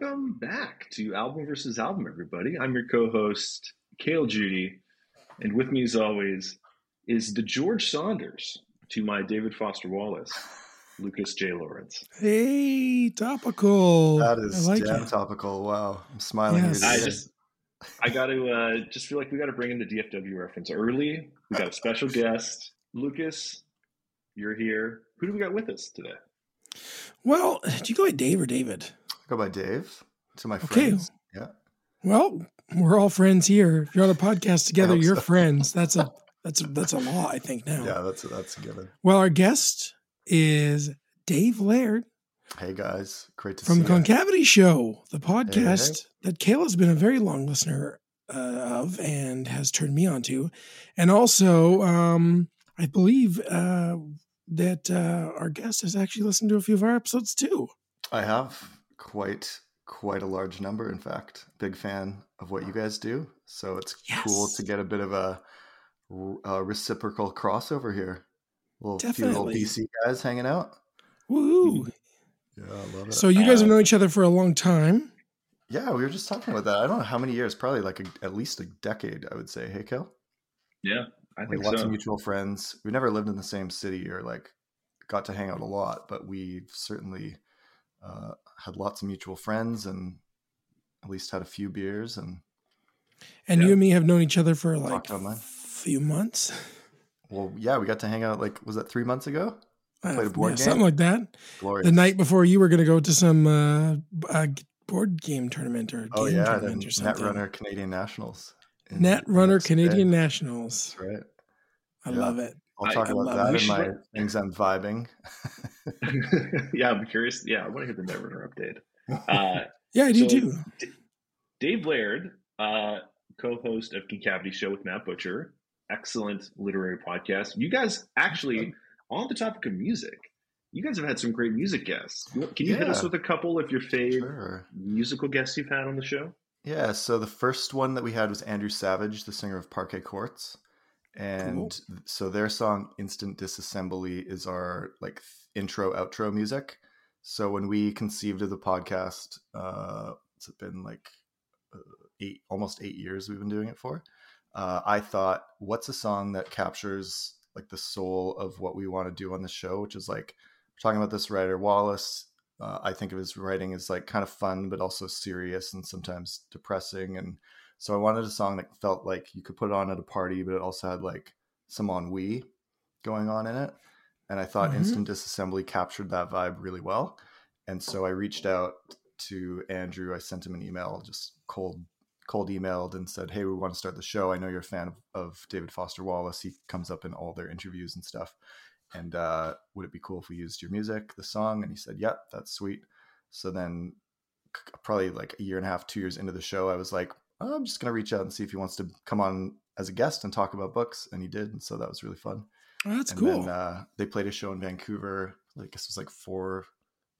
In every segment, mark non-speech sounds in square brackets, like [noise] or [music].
welcome back to Album versus Album, everybody. I'm your co-host, Cale Judy, and with me, as always, is the George Saunders to my David Foster Wallace, Lucas J. Lawrence. Hey, topical. That is I like damn it. topical. Wow, I'm smiling. Yes. I just, I got to uh, just feel like we got to bring in the DFW reference early. We got a special guest, Lucas. You're here. Who do we got with us today? Well, do you go by Dave or David? Go by Dave to my Okay. friends. Yeah, Well, we're all friends here. If you're on a podcast together, you're so. [laughs] friends. That's a that's a, that's a law, I think now. yeah, that's a, that's a given. Well, our guest is Dave Laird Hey guys, great to from see you. From Concavity Show, the podcast that Kayla has been a very long listener uh, of and has turned me on to, and also, um, I believe uh, that uh, our guest has actually listened to a few of our episodes too. I have quite quite a large number. In fact, big fan of what you guys do. So it's cool to get a bit of a, a reciprocal crossover here. Little few little Definitely. BC guys hanging out. Woo! Yeah, I love it. So you guys have Uh, known each other for a long time. yeah, we were just talking about that. I don't know how many years. Probably like a, at least a decade. I would say. Hey, Kel. Yeah, I like think lots so. of mutual friends. We never lived in the same city or like got to hang out a lot, but we've certainly uh, had lots of mutual friends and at least had a few beers. And And Yeah. you and me have known each other for like a few months. well, yeah, we got to hang out like was that three months ago? Played a board Yeah, game? Something like that. Glorious. The night before you were going to go to some uh, uh, board game tournament or Oh game yeah, tournament or something. Netrunner Canadian Nationals. in Netrunner. Canadian Nationals. That's right. I Yeah. love it. I'll talk I about love that in my things I'm vibing. [laughs] yeah, I'm curious. Yeah, I want to hear the Netrunner update. Uh, [laughs] Yeah, I do So- too. Dave Laird, uh, co-host of Concavity Show with Matt Butcher, excellent literary podcast. You guys actually, on the topic of music, you guys have had some great music guests. Can you hit us with a couple of your fave Sure. musical guests you've had on the show? Yeah, so the first one that we had was Andrew Savage, the singer of Parquet Courts. And so their song Instant Disassembly is our like intro outro music. So when we conceived of the podcast, uh it's been like uh, 8 almost 8 years we've been doing it for. Uh I thought what's a song that captures like the soul of what we want to do on the show, which is like talking about this writer Wallace uh, I think of his writing as like kind of fun, but also serious and sometimes depressing. And so I wanted a song that felt like you could put it on at a party, but it also had like some ennui going on in it. And I thought Mhm. Instant Disassembly captured that vibe really well. And so I reached out to Andrew. I sent him an email, just cold, cold emailed and said, Hey, we want to start the show. I know you're a fan of, of David Foster Wallace. He comes up in all their interviews and stuff and uh, would it be cool if we used your music, the song? And he said, yep, that's sweet. So then, probably like a year and a half, two years into the show, I was like, I'm just going to reach out and see if he wants to come on as a guest and talk about books. And he did. And so that was really fun. Oh, that's and cool. then uh, they played a show in Vancouver, I guess it was like four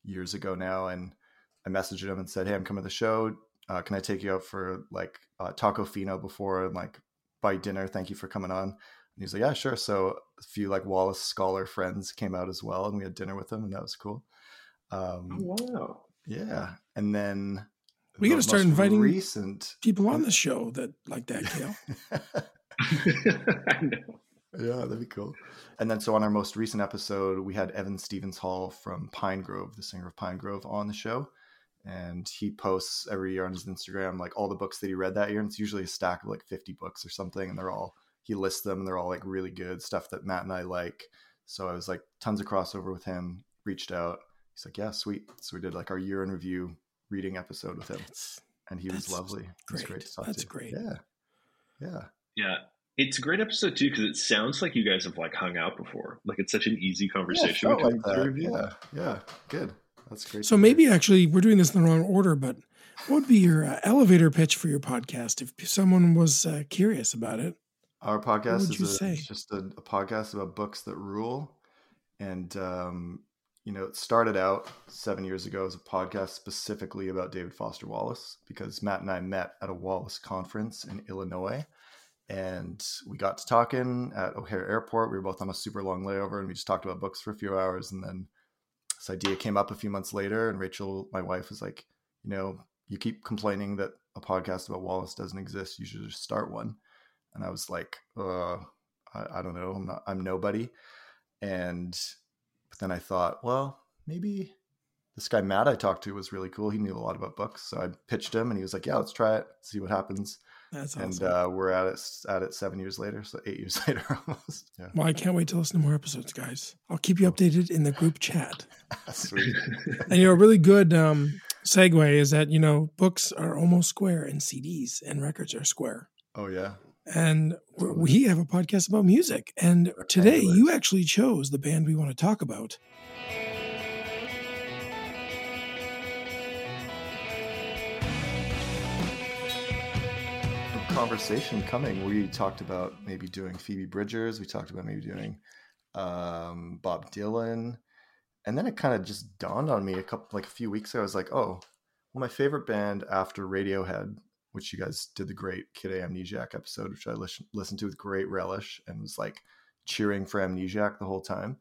years ago now. And I messaged him and said, hey, I'm coming to the show. Uh, can I take you out for like uh, Tacofino before and like buy dinner? Thank you for coming on. And he's like, yeah, sure. So a few like Wallace scholar friends came out as well, and we had dinner with them, and that was cool. Um, Oh, wow. yeah, and then We gotta start inviting recent. People on the show that like that, Kale. [laughs] I know. yeah, that'd be cool. And then so on our most recent episode, we had Evan Stephens Hall from Pinegrove, the singer of Pinegrove, on the show. And he posts every year on his Instagram like all the books that he read that year, and it's usually a stack of like 50 books or something, and they're all he lists them and they're all like really good stuff that Matt and I like. So I was like tons of crossover with him, reached out. He's like, Yeah, sweet. So we did like our year in review reading episode with him. That's, And he was lovely. It was great. great to talk That's to. great. Yeah. Yeah. Yeah. It's a great episode too because it sounds like you guys have like hung out before. Like it's such an easy conversation Yeah, felt between like that. review. Yeah. Yeah. Good. That's great. so to hear. maybe actually we're doing this in the wrong order, but what would be your uh, elevator pitch for your podcast if someone was uh, curious about it? Our podcast is you a, just a, a podcast about books that rule. And, um, you know, it started out seven years ago as a podcast specifically about David Foster Wallace because Matt and I met at a Wallace conference in Illinois. And we got to talking at O'Hare Airport. We were both on a super long layover and we just talked about books for a few hours. And then this idea came up a few months later. And Rachel, my wife, was like, you know, you keep complaining that a podcast about Wallace doesn't exist. You should just start one. And I was like, uh, I, I don't know. I'm not, I'm nobody. And but then I thought, well, maybe this guy Matt I talked to was really cool. He knew a lot about books, so I pitched him, and he was like, "Yeah, let's try it, see what happens." That's awesome. And uh, we're at it at it seven years later, so eight years [laughs] later almost. Yeah. well, I can't wait to listen to more episodes, guys. I'll keep you updated in the group chat. [laughs] Sweet. [laughs] And you know, a really good um, segue is that you know books are almost square, and CDs and records are square. Oh yeah. And we're- have a podcast about music. And today, you actually chose the band we want to talk about. Conversation coming. We talked about maybe doing Phoebe Bridgers. We talked about maybe doing um, Bob Dylan, and then it kind of just dawned on me a couple, like a few weeks ago. I was like, oh, well, my favorite band after Radiohead, which you guys did the great Kid A Amnesiac episode, which I listen, listened to with great relish and was like cheering for Amnesiac the whole time.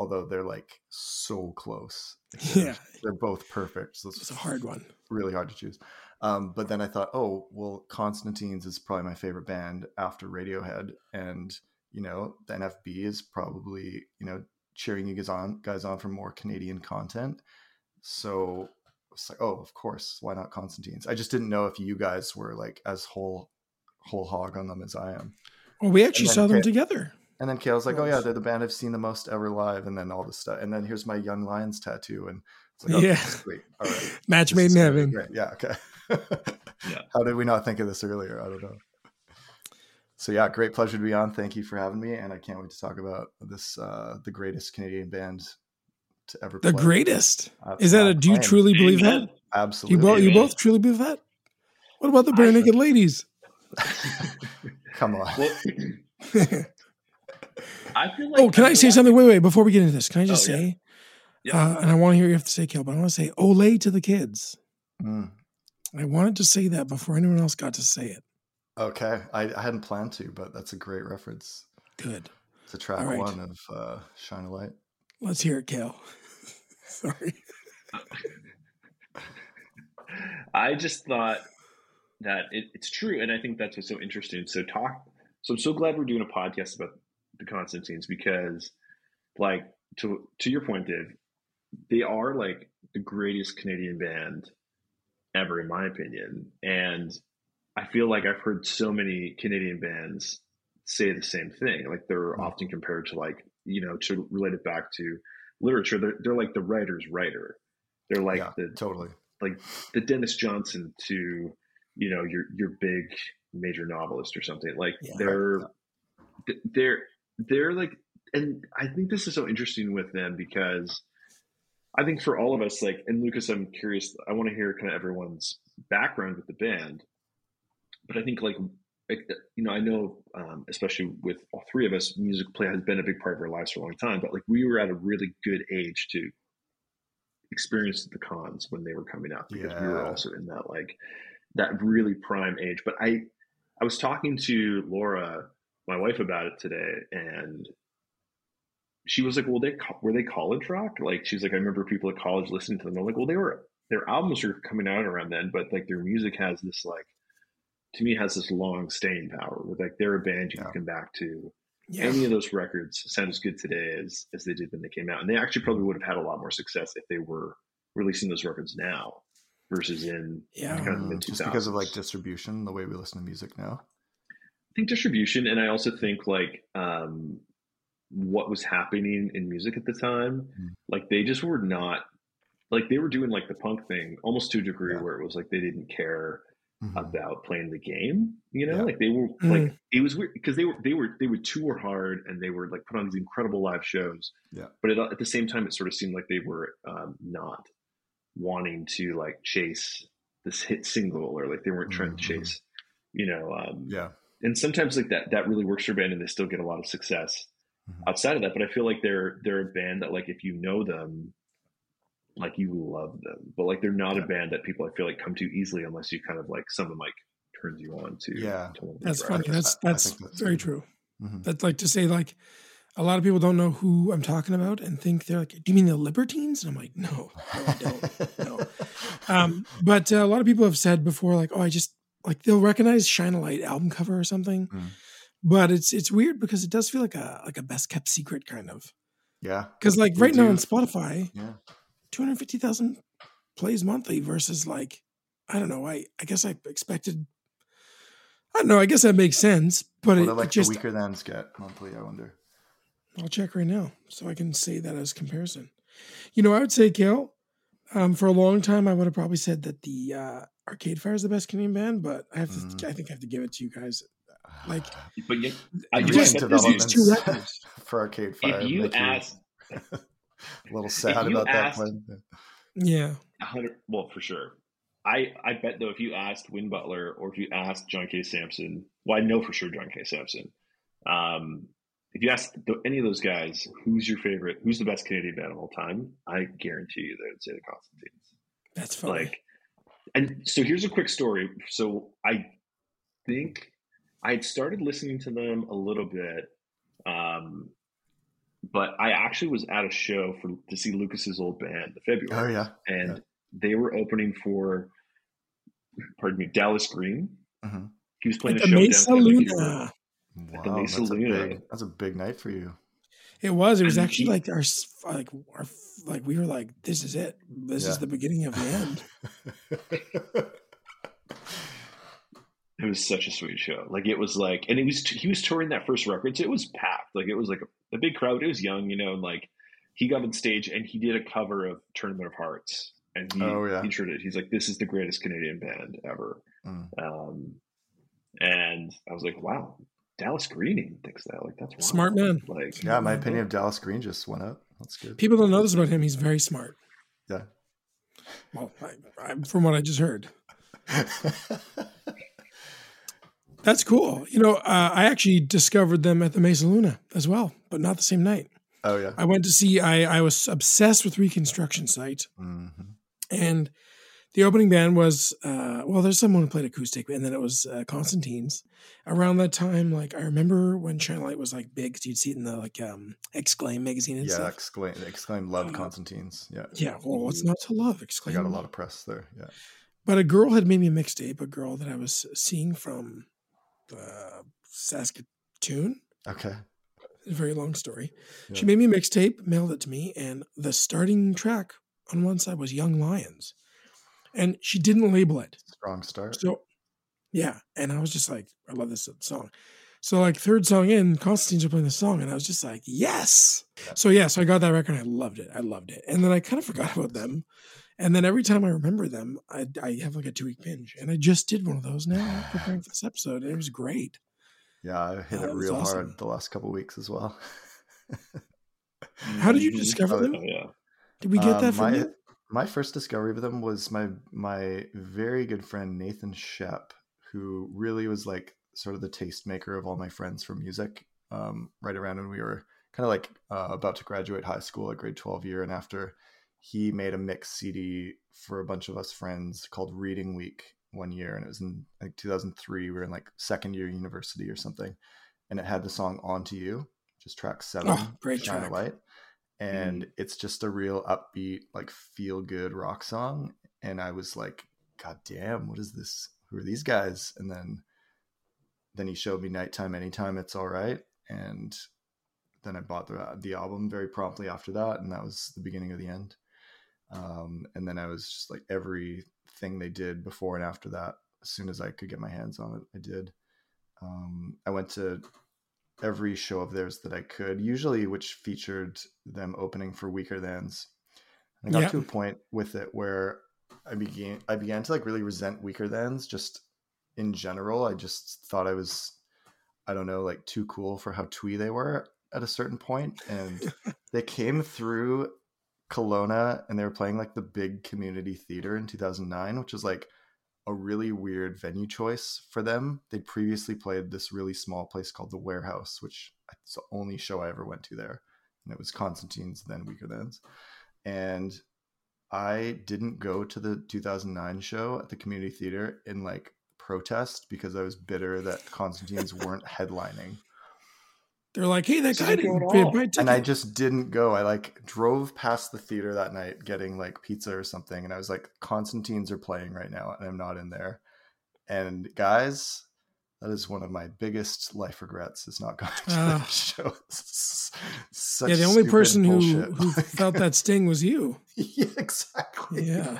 Although they're like so close, [laughs] Yeah, they're both perfect. So it's a hard one. really hard to choose. Um, but then I thought, oh, well, Constantines is probably my favorite band after Radiohead, and you know, the NFB is probably you know cheering you guys on, guys on for more Canadian content. So it's like, oh, of course, why not Constantines? I just didn't know if you guys were like as whole whole hog on them as I am. Well, we actually saw them Kate- together. And then Kale's like, oh yeah, they're the band I've seen the most ever live, and then all this stuff. And then here's my Young Lions tattoo, and it's like, okay, Yeah. sweet, all right. [laughs] Match This made in heaven. great. Yeah. Okay. Yeah. [laughs] How did we not think of this earlier? I don't know. So yeah, great pleasure to be on. Thank you for having me, and I can't wait to talk about this uh, the greatest Canadian band to ever. The play. greatest. That's Is that a? Do you claim. truly believe that? Amen. You Absolutely. both, you both truly believe that? What about the Barenaked Ladies? [laughs] Come on. Well, oh, [laughs] I feel like oh, can I say something? Wait, wait. Before we get into this, can I just Oh, say? Yeah. Uh, and I want to hear what you have to say, Kel, but I want to say "Olay" to the kids. Mm, I wanted to say that before anyone else got to say it. okay, I, I hadn't planned to, but that's a great reference. Good. It's a track All right. one of uh, "Shine a Light." Let's hear it, Kel. [laughs] Sorry. I just thought that it, it's true, and I think that's what's so interesting. So talk. So I'm so glad we're doing a podcast about the Constantines because, like, to to your point, Dave, they are like the greatest Canadian band ever, in my opinion. And I feel like I've heard so many Canadian bands say the same thing. Like they're Mm. often compared to like you know to relate it back to literature. They're they're like the writer's writer. They're like yeah, the totally. like the Denis Johnson to you know your your big major novelist or something like Yeah. they're they're they're like and I think this is so interesting with them because I think for all of us like and Lucas I'm curious I want to hear kind of everyone's background with the band but I think like like, you know I know um, especially with all three of us music play has been a big part of our lives for a long time but like we were at a really good age to experience the cons when they were coming out because we were also in that like that really prime age. But I I was talking to Laura, my wife, about it today, and she was like, "Well, they co- were they college rock? Like she's like, I remember people at college listening to them. I'm like, well, they were their albums were coming out around then, but like their music has this like to me has this long staying power. With like they're a band you Yeah. can come back to Yeah. any of those records sound as good today as as they did when they came out, and they actually probably would have had a lot more success if they were releasing those records now versus in Yeah. kind of the mid just because of like distribution, the way we listen to music now. I think distribution, and I also think like um, what was happening in music at the time. Mhm. Like they just were not like they were doing like the punk thing almost to a degree Yeah. where it was like they didn't care Mhm. about playing the game. You know, Yeah. like they were Mm. like it was weird because they were they were they would tour hard and they were like put on these incredible live shows. Yeah. But it, at the same time, it sort of seemed like they were um, not wanting to like chase this hit single or like they weren't trying to Mhm. chase, you know. Um, Yeah. and sometimes like that that really works for a band and they still get a lot of success Mhm. outside of that. But I feel like they're they're a band that like if you know them, like you love them. But like they're not Yeah. a band that people I feel like come to easily unless you kind of like someone like turns you on to. Yeah. to one of these That's funny. That's I- I that's, that's very good. true. Mhm. That's like to say like a lot of people don't know who I'm talking about and think they're like, "Do you mean the Libertines?" And I'm like, "No, no, I don't." No. [laughs] um, but uh, a lot of people have said before, like, oh, I just like they'll recognize Shine a Light album cover or something. Mm. But it's it's weird because it does feel like a like a best kept secret kind of. Yeah. Because like They right now on Spotify, Yeah. Two hundred fifty thousand plays monthly versus like I don't know. I I guess I expected. I don't know. I guess that makes sense, but What it, do it just weaker than get monthly? I wonder. I'll check right now so I can say that as comparison. You know, I would say Kale. Um, for a long time, I would have probably said that the uh, Arcade Fire is the best Canadian band, but I have to. Mm. I think I have to give it to you guys. Like, But yet, I Recent just bet this is- two records. [laughs] for Arcade Fire. if you make ask [laughs] [laughs] a little sad about asked- that one. Yeah, well, for sure. I I bet though, if you asked Win Butler or if you asked John K. Samson, well, I know for sure John K. Samson. Um, if you ask any of those guys, who's your favorite? Who's the best Canadian band of all time? I guarantee you they would say the Constantines. that's funny. Like, and so here's a quick story. So I think I had started listening to them a little bit, um, but I actually was at a show for to see Lucas's old band, the February. Oh yeah. and they were opening for, pardon me, Dallas Green. Mhm. He was playing Like a the show Mesa downtown Luna. Vancouver. Wow, the Mesa that's a Luna. big. That's a big night for you. It was. It was And actually he- like our like our like we were like, this is it. This is the beginning of the end. [laughs] It was such a sweet show. Like it was like, and it was he was touring that first record, so it was packed. Like it was like a, a big crowd. It was young, you know, and like he got on stage and he did a cover of Tournament of Hearts, and he Oh, yeah. he sure did. He's like, this is the greatest Canadian band ever. Mm. Um, and I was like, wow, Dallas Green even thinks that. Like that's wild. Smart man. Like yeah, my opinion of Dallas Green just went up. That's good. People don't know this about him. He's very smart. Yeah. Well, I, I, from what I just heard, [laughs] that's cool. You know, uh, I actually discovered them at the Mesa Luna as well, but not the same night. oh yeah. I went to see. I I was obsessed with Reconstruction Site, hmm and the opening band was uh, well. There's someone who played acoustic, and then it was uh, Constantines. Around that time, like I remember when Shine a Light was like big, 'cause you'd see it in the like um Exclaim magazine and Yeah. stuff. Exclaim, exclaim, love Uh, Constantines. Yeah. Yeah, well, what's not to love? I Exclaim. got a lot of press there. Yeah. But a girl had made me a mixtape, a girl that I was seeing from uh, Saskatoon. Okay. A very long story. She made me a mixtape, mailed it to me, and the starting track on one side was Young Lions. And she didn't label it. Strong start. So, yeah. And I was just like, I love this song. So, like, third song in, Constantines playing the song, and I was just like, yes. So, yeah, so I got that record and I loved it. I loved it. And then I kind of forgot about them. And then every time I remember them, I, I have like a two week binge. And I just did one of those now [sighs] preparing for this episode. And it was great. Yeah, I hit Oh, it real awesome. hard the last couple of weeks as well. How did you Mhm. discover Oh, them? Oh, yeah. Did we get Um, that from my, you? My first discovery of them was my my very good friend Nathan Shep, who really was like sort of the tastemaker of all my friends for music. Um, right around when we were kind of like uh, about to graduate high school, a grade twelve year, and after he made a mix CD for a bunch of us friends called Reading Week one year, and it was in like 2003. We were in like second year university or something, and it had the song "On to You," which is track seven, Oh, great Shine a track. Light and mm-hmm. it's just a real upbeat like feel good rock song and i was like god damn what is this who are these guys and then then he showed me nighttime anytime it's all right and then i bought the, the album very promptly after that and that was the beginning of the end um, and then i was just like everything they did before and after that as soon as i could get my hands on it i did um, i went to every show of theirs that I could, usually which featured them opening for Weaker Thans. I got Yeah. to a point with it where I began I began to like really resent Weaker Thans just in general. I just thought I was I don't know, like too cool for how twee they were at a certain. And [laughs] they came through Kelowna and they were playing like the big community theater in 2009, which was like a really weird venue choice for them. They'd previously played this really small place called the Warehouse, which it's the only show I ever went to there. And it was Constantines, then Weaker Thans. And I didn't go to the 2009 show at the community theater in like protest because I was bitter that Constantines [laughs] weren't headlining. They're like, hey, that This guy didn't pay- on. buy a and I just didn't go. I like drove past the theater that night getting like pizza or something, and I was like, Constantines are playing right now, and I'm not in there. And guys, that is one of my biggest life regrets is not going [laughs] to Ah. that show. Such yeah, the only person who, bullshit. who [laughs] felt that sting was you. [laughs] yeah, exactly. Yeah. Yeah,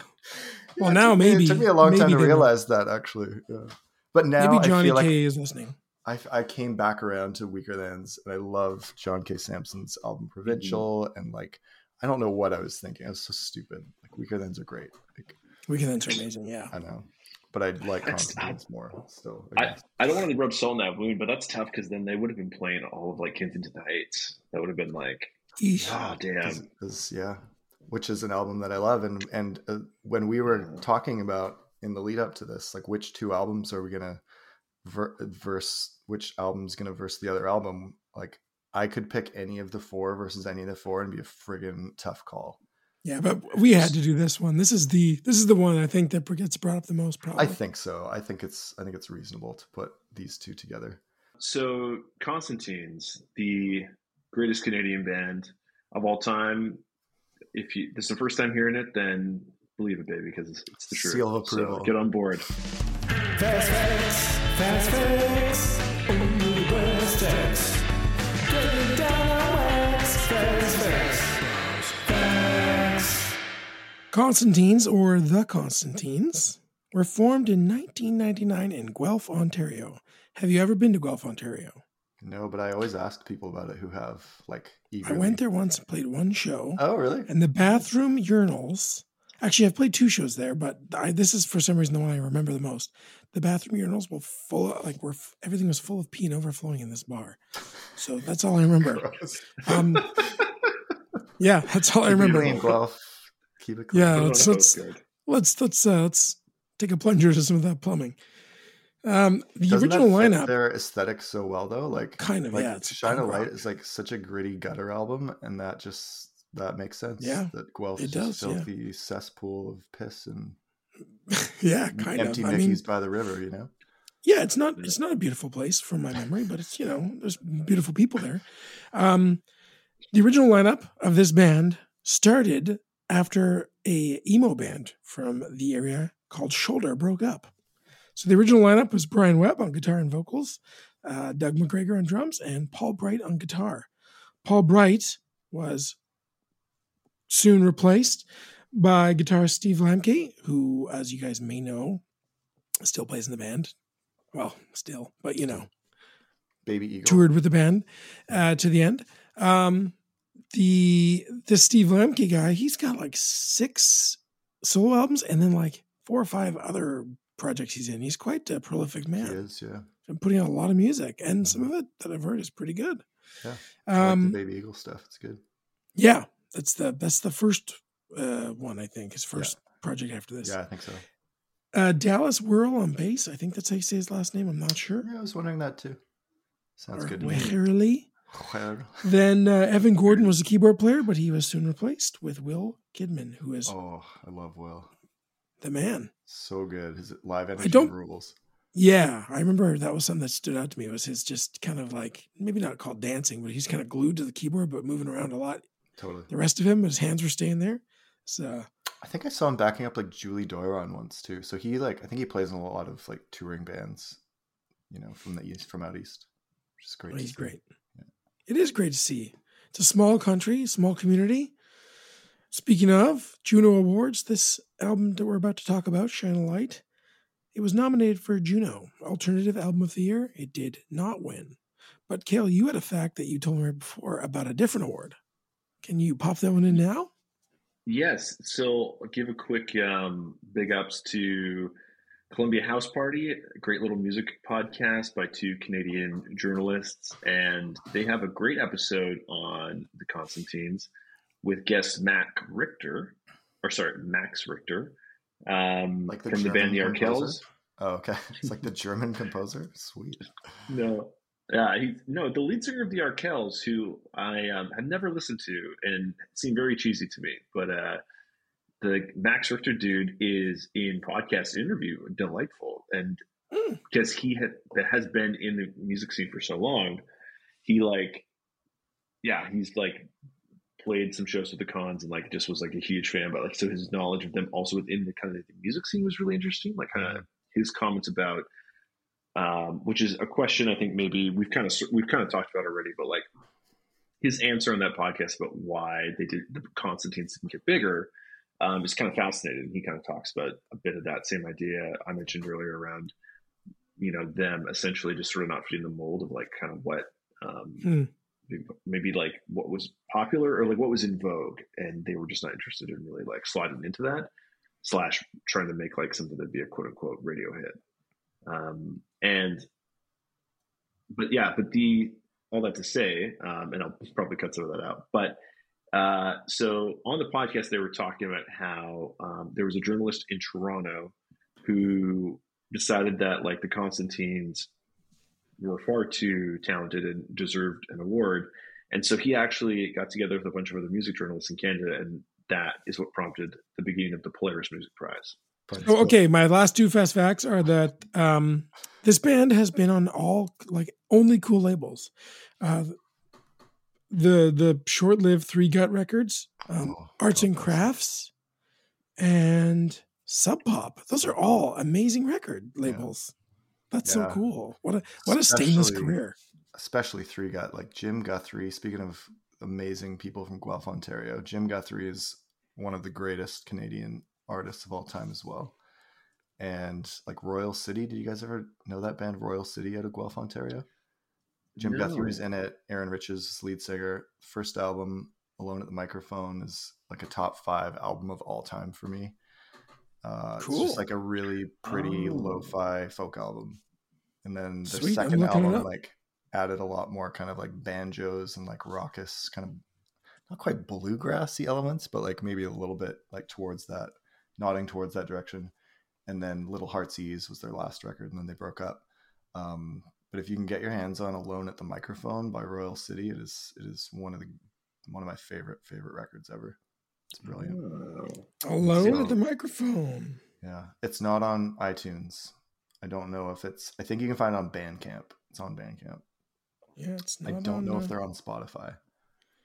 Well, it now took me- maybe- it took me a long time to they know. realize that actually. Yeah. But now Maybe I Johnny feel like K is listening. I, I came back around to Weaker Thans, and I love John K. Samson's album Provincial, Mm-hmm. and like I don't know what I was thinking. I was so stupid. Like Weaker Thans are great. Like, Weekend are amazing. Yeah. I know, but I like That's- Constantines more still. I, guess. I don't want to rub salt in that wound, but that's tough because then they would have been playing all of like Kensington Heights. That would have been like, Eesh. oh damn. Is- is- yeah, which is an album that I love, and and uh, when we were talking about in the lead up to this, like which two albums are we gonna ver- verse? Which album's gonna verse the other album? Like I could pick any of the four versus any of the four, and be a friggin' tough call. Yeah, but we had to do this one. This is the this is the one I think that gets brought up the most. Probably. I think so. I think it's I think it's reasonable to put these two together. So Constantines the greatest Canadian band of all time. If you this is the first time hearing it, then believe it, baby, because it's, it's the truth. Seal of So approval. get on board. Fast facts, fast facts, only the best facts. Getting down on wax, fast facts, facts. Constantines or the Constantines were formed in 1999 in Guelph, Ontario. Have you ever been to Guelph, Ontario? No, but I always ask people about it who have like. I went there once and played one show. Oh, really? And the bathroom urinals. Actually, I've played two shows there, but I, this is for some reason the one I remember the most. The bathroom urinals were full, of, like were f- everything was full of pee and overflowing in this bar. So that's all I remember. Um, yeah, that's all I Keep it remember. clean, Guelph. Keep it clean. Yeah, Put it on let's let's let's let's uh, let's take a plunger to some of that plumbing. Um, the Doesn't original that fit lineup, their aesthetic so well though? Like kind of like yeah, it's Shine a Light rock. is like such a gritty gutter album, and that just that makes sense. Yeah, that Guelph it is just does, yeah. filthy cesspool of piss and [laughs] yeah, kind empty of. I mean, by the river. You know, yeah, it's not it's not a beautiful place from my memory, but it's you know there's beautiful people there. Um, the original lineup of this band started after a emo band from the area called Shoulder broke up. So the original lineup was Brian Webb on guitar and vocals, uh, Doug McGregor on drums, and Paul Bright on guitar. Paul Bright was soon replaced by guitarist Steve Lambke, who, as you guys may know, still plays in the band. Well, still, but you know, Baby Eagle. toured with the band uh, to the end. Um, the the Steve Lambke guy, he's got like six solo albums and then like four or five other projects he's in. He's quite a prolific man. He is, yeah. And putting out a lot of music, and some of it that I've heard is pretty good. Yeah. Um, like the Baby Eagle stuff. It's good. yeah, that's the that's the first uh, one I think. His first project after this. Yeah, I think so. Uh, Dallas Wehrle on bass. I think that's how you say his last name. I'm not sure. Yeah, I was wondering that too. Sounds Or good to. Then uh, Evan Gordon was the keyboard player, but he was soon replaced with Will Kidman, who is Oh, I love Will. the man. So good. His live energy don't- rules. Yeah, I remember that was something that stood out to me. It was his just kind of like maybe not called dancing, but he's kind of glued to the keyboard, but moving around a lot. Totally. The rest of him, his hands were staying there. So uh, I think I saw him backing up like Julie Doiron once too. So he like I think he plays in a lot of like touring bands, you know, from the east, from out east, which is great. Oh, well, he's see. great. It is great to see. It's a small country, small community. Speaking of Juno Awards, this album that we're about to talk about, Shine a Light, it was nominated for Juno Alternative Album of the Year. It did not win. But Kale, you had a fact that you told me right before about a different award. Can you pop that one in now? Yes. So I'll give a quick um, big ups to Columbia House Party, a great little music podcast by two Canadian journalists. And they have a great episode on the Constantines with guest Mac Richter, or sorry, Max Richter, um, Like the from the band The Arkells. Oh, okay. [laughs] It's like the German composer. Sweet. No. Yeah, he no the lead singer of the Arkells, who I um, had never listened to and seemed very cheesy to me, but uh, the Max Richter dude is in podcast interview delightful, and Mm. because he had, has been in the music scene for so long, he like, yeah, he's like played some shows with the cons and like just was like a huge fan. But like, so his knowledge of them also within the kind of the music scene was really interesting. Like, kind of his comments about, um, which is a question I think maybe we've kind of we've kind of talked about already, but like his answer on that podcast about why they did the Constantines didn't get bigger um, is kind of fascinating. He kind of talks about a bit of that same idea I mentioned earlier around, you know, them essentially just sort of not fitting the mold of like kind of what, um, Hmm. maybe like what was popular or like what was in vogue, and they were just not interested in really like sliding into that slash trying to make like something that'd be a quote unquote radio hit. Um, and, but yeah, but the all that to say, um, and I'll probably cut some of that out, but uh, so on the podcast, they were talking about how um, there was a journalist in Toronto who decided that like the Constantines were far too talented and deserved an award, and so he actually got together with a bunch of other music journalists in Canada, and that is what prompted the beginning of the Polaris Music Prize. But Oh, okay, my last two fast facts are that um, this band has been on all like only cool labels. Uh, the the short-lived Three Gut Records, um, Oh, Arts and Crafts, and Sub Pop. Those are all amazing record labels. That's so cool. What a what a stainless Especially- career. especially three Gut, like Jim Guthrie. Speaking of amazing people from Guelph, Ontario, Jim Guthrie is one of the greatest Canadian artists of all time as well. And like Royal City, did you guys ever know that band Royal City out of Guelph, Ontario? Jim No. Guthrie was in it. Aaron Riches lead singer. First album, Alone at the Microphone, is like a top five album of all time for me. Uh, It's Cool. just like a really pretty Oh. lo-fi folk album. And then the Sweet, second album like added a lot more kind of like banjos and like raucous kind of not quite bluegrassy elements, but like maybe a little bit like towards that, nodding towards that direction. And then Little Heart's Ease was their last record, and then they broke up. Um, but if you can get your hands on Alone at the Microphone by Royal City, it is it is one of the one of my favorite favorite records ever. It's brilliant. Oh. Alone So- at the microphone. Yeah, it's not on iTunes. I don't know if it's. I think you can find it on Bandcamp. It's on Bandcamp. Yeah, it's I don't on, know if they're on Spotify.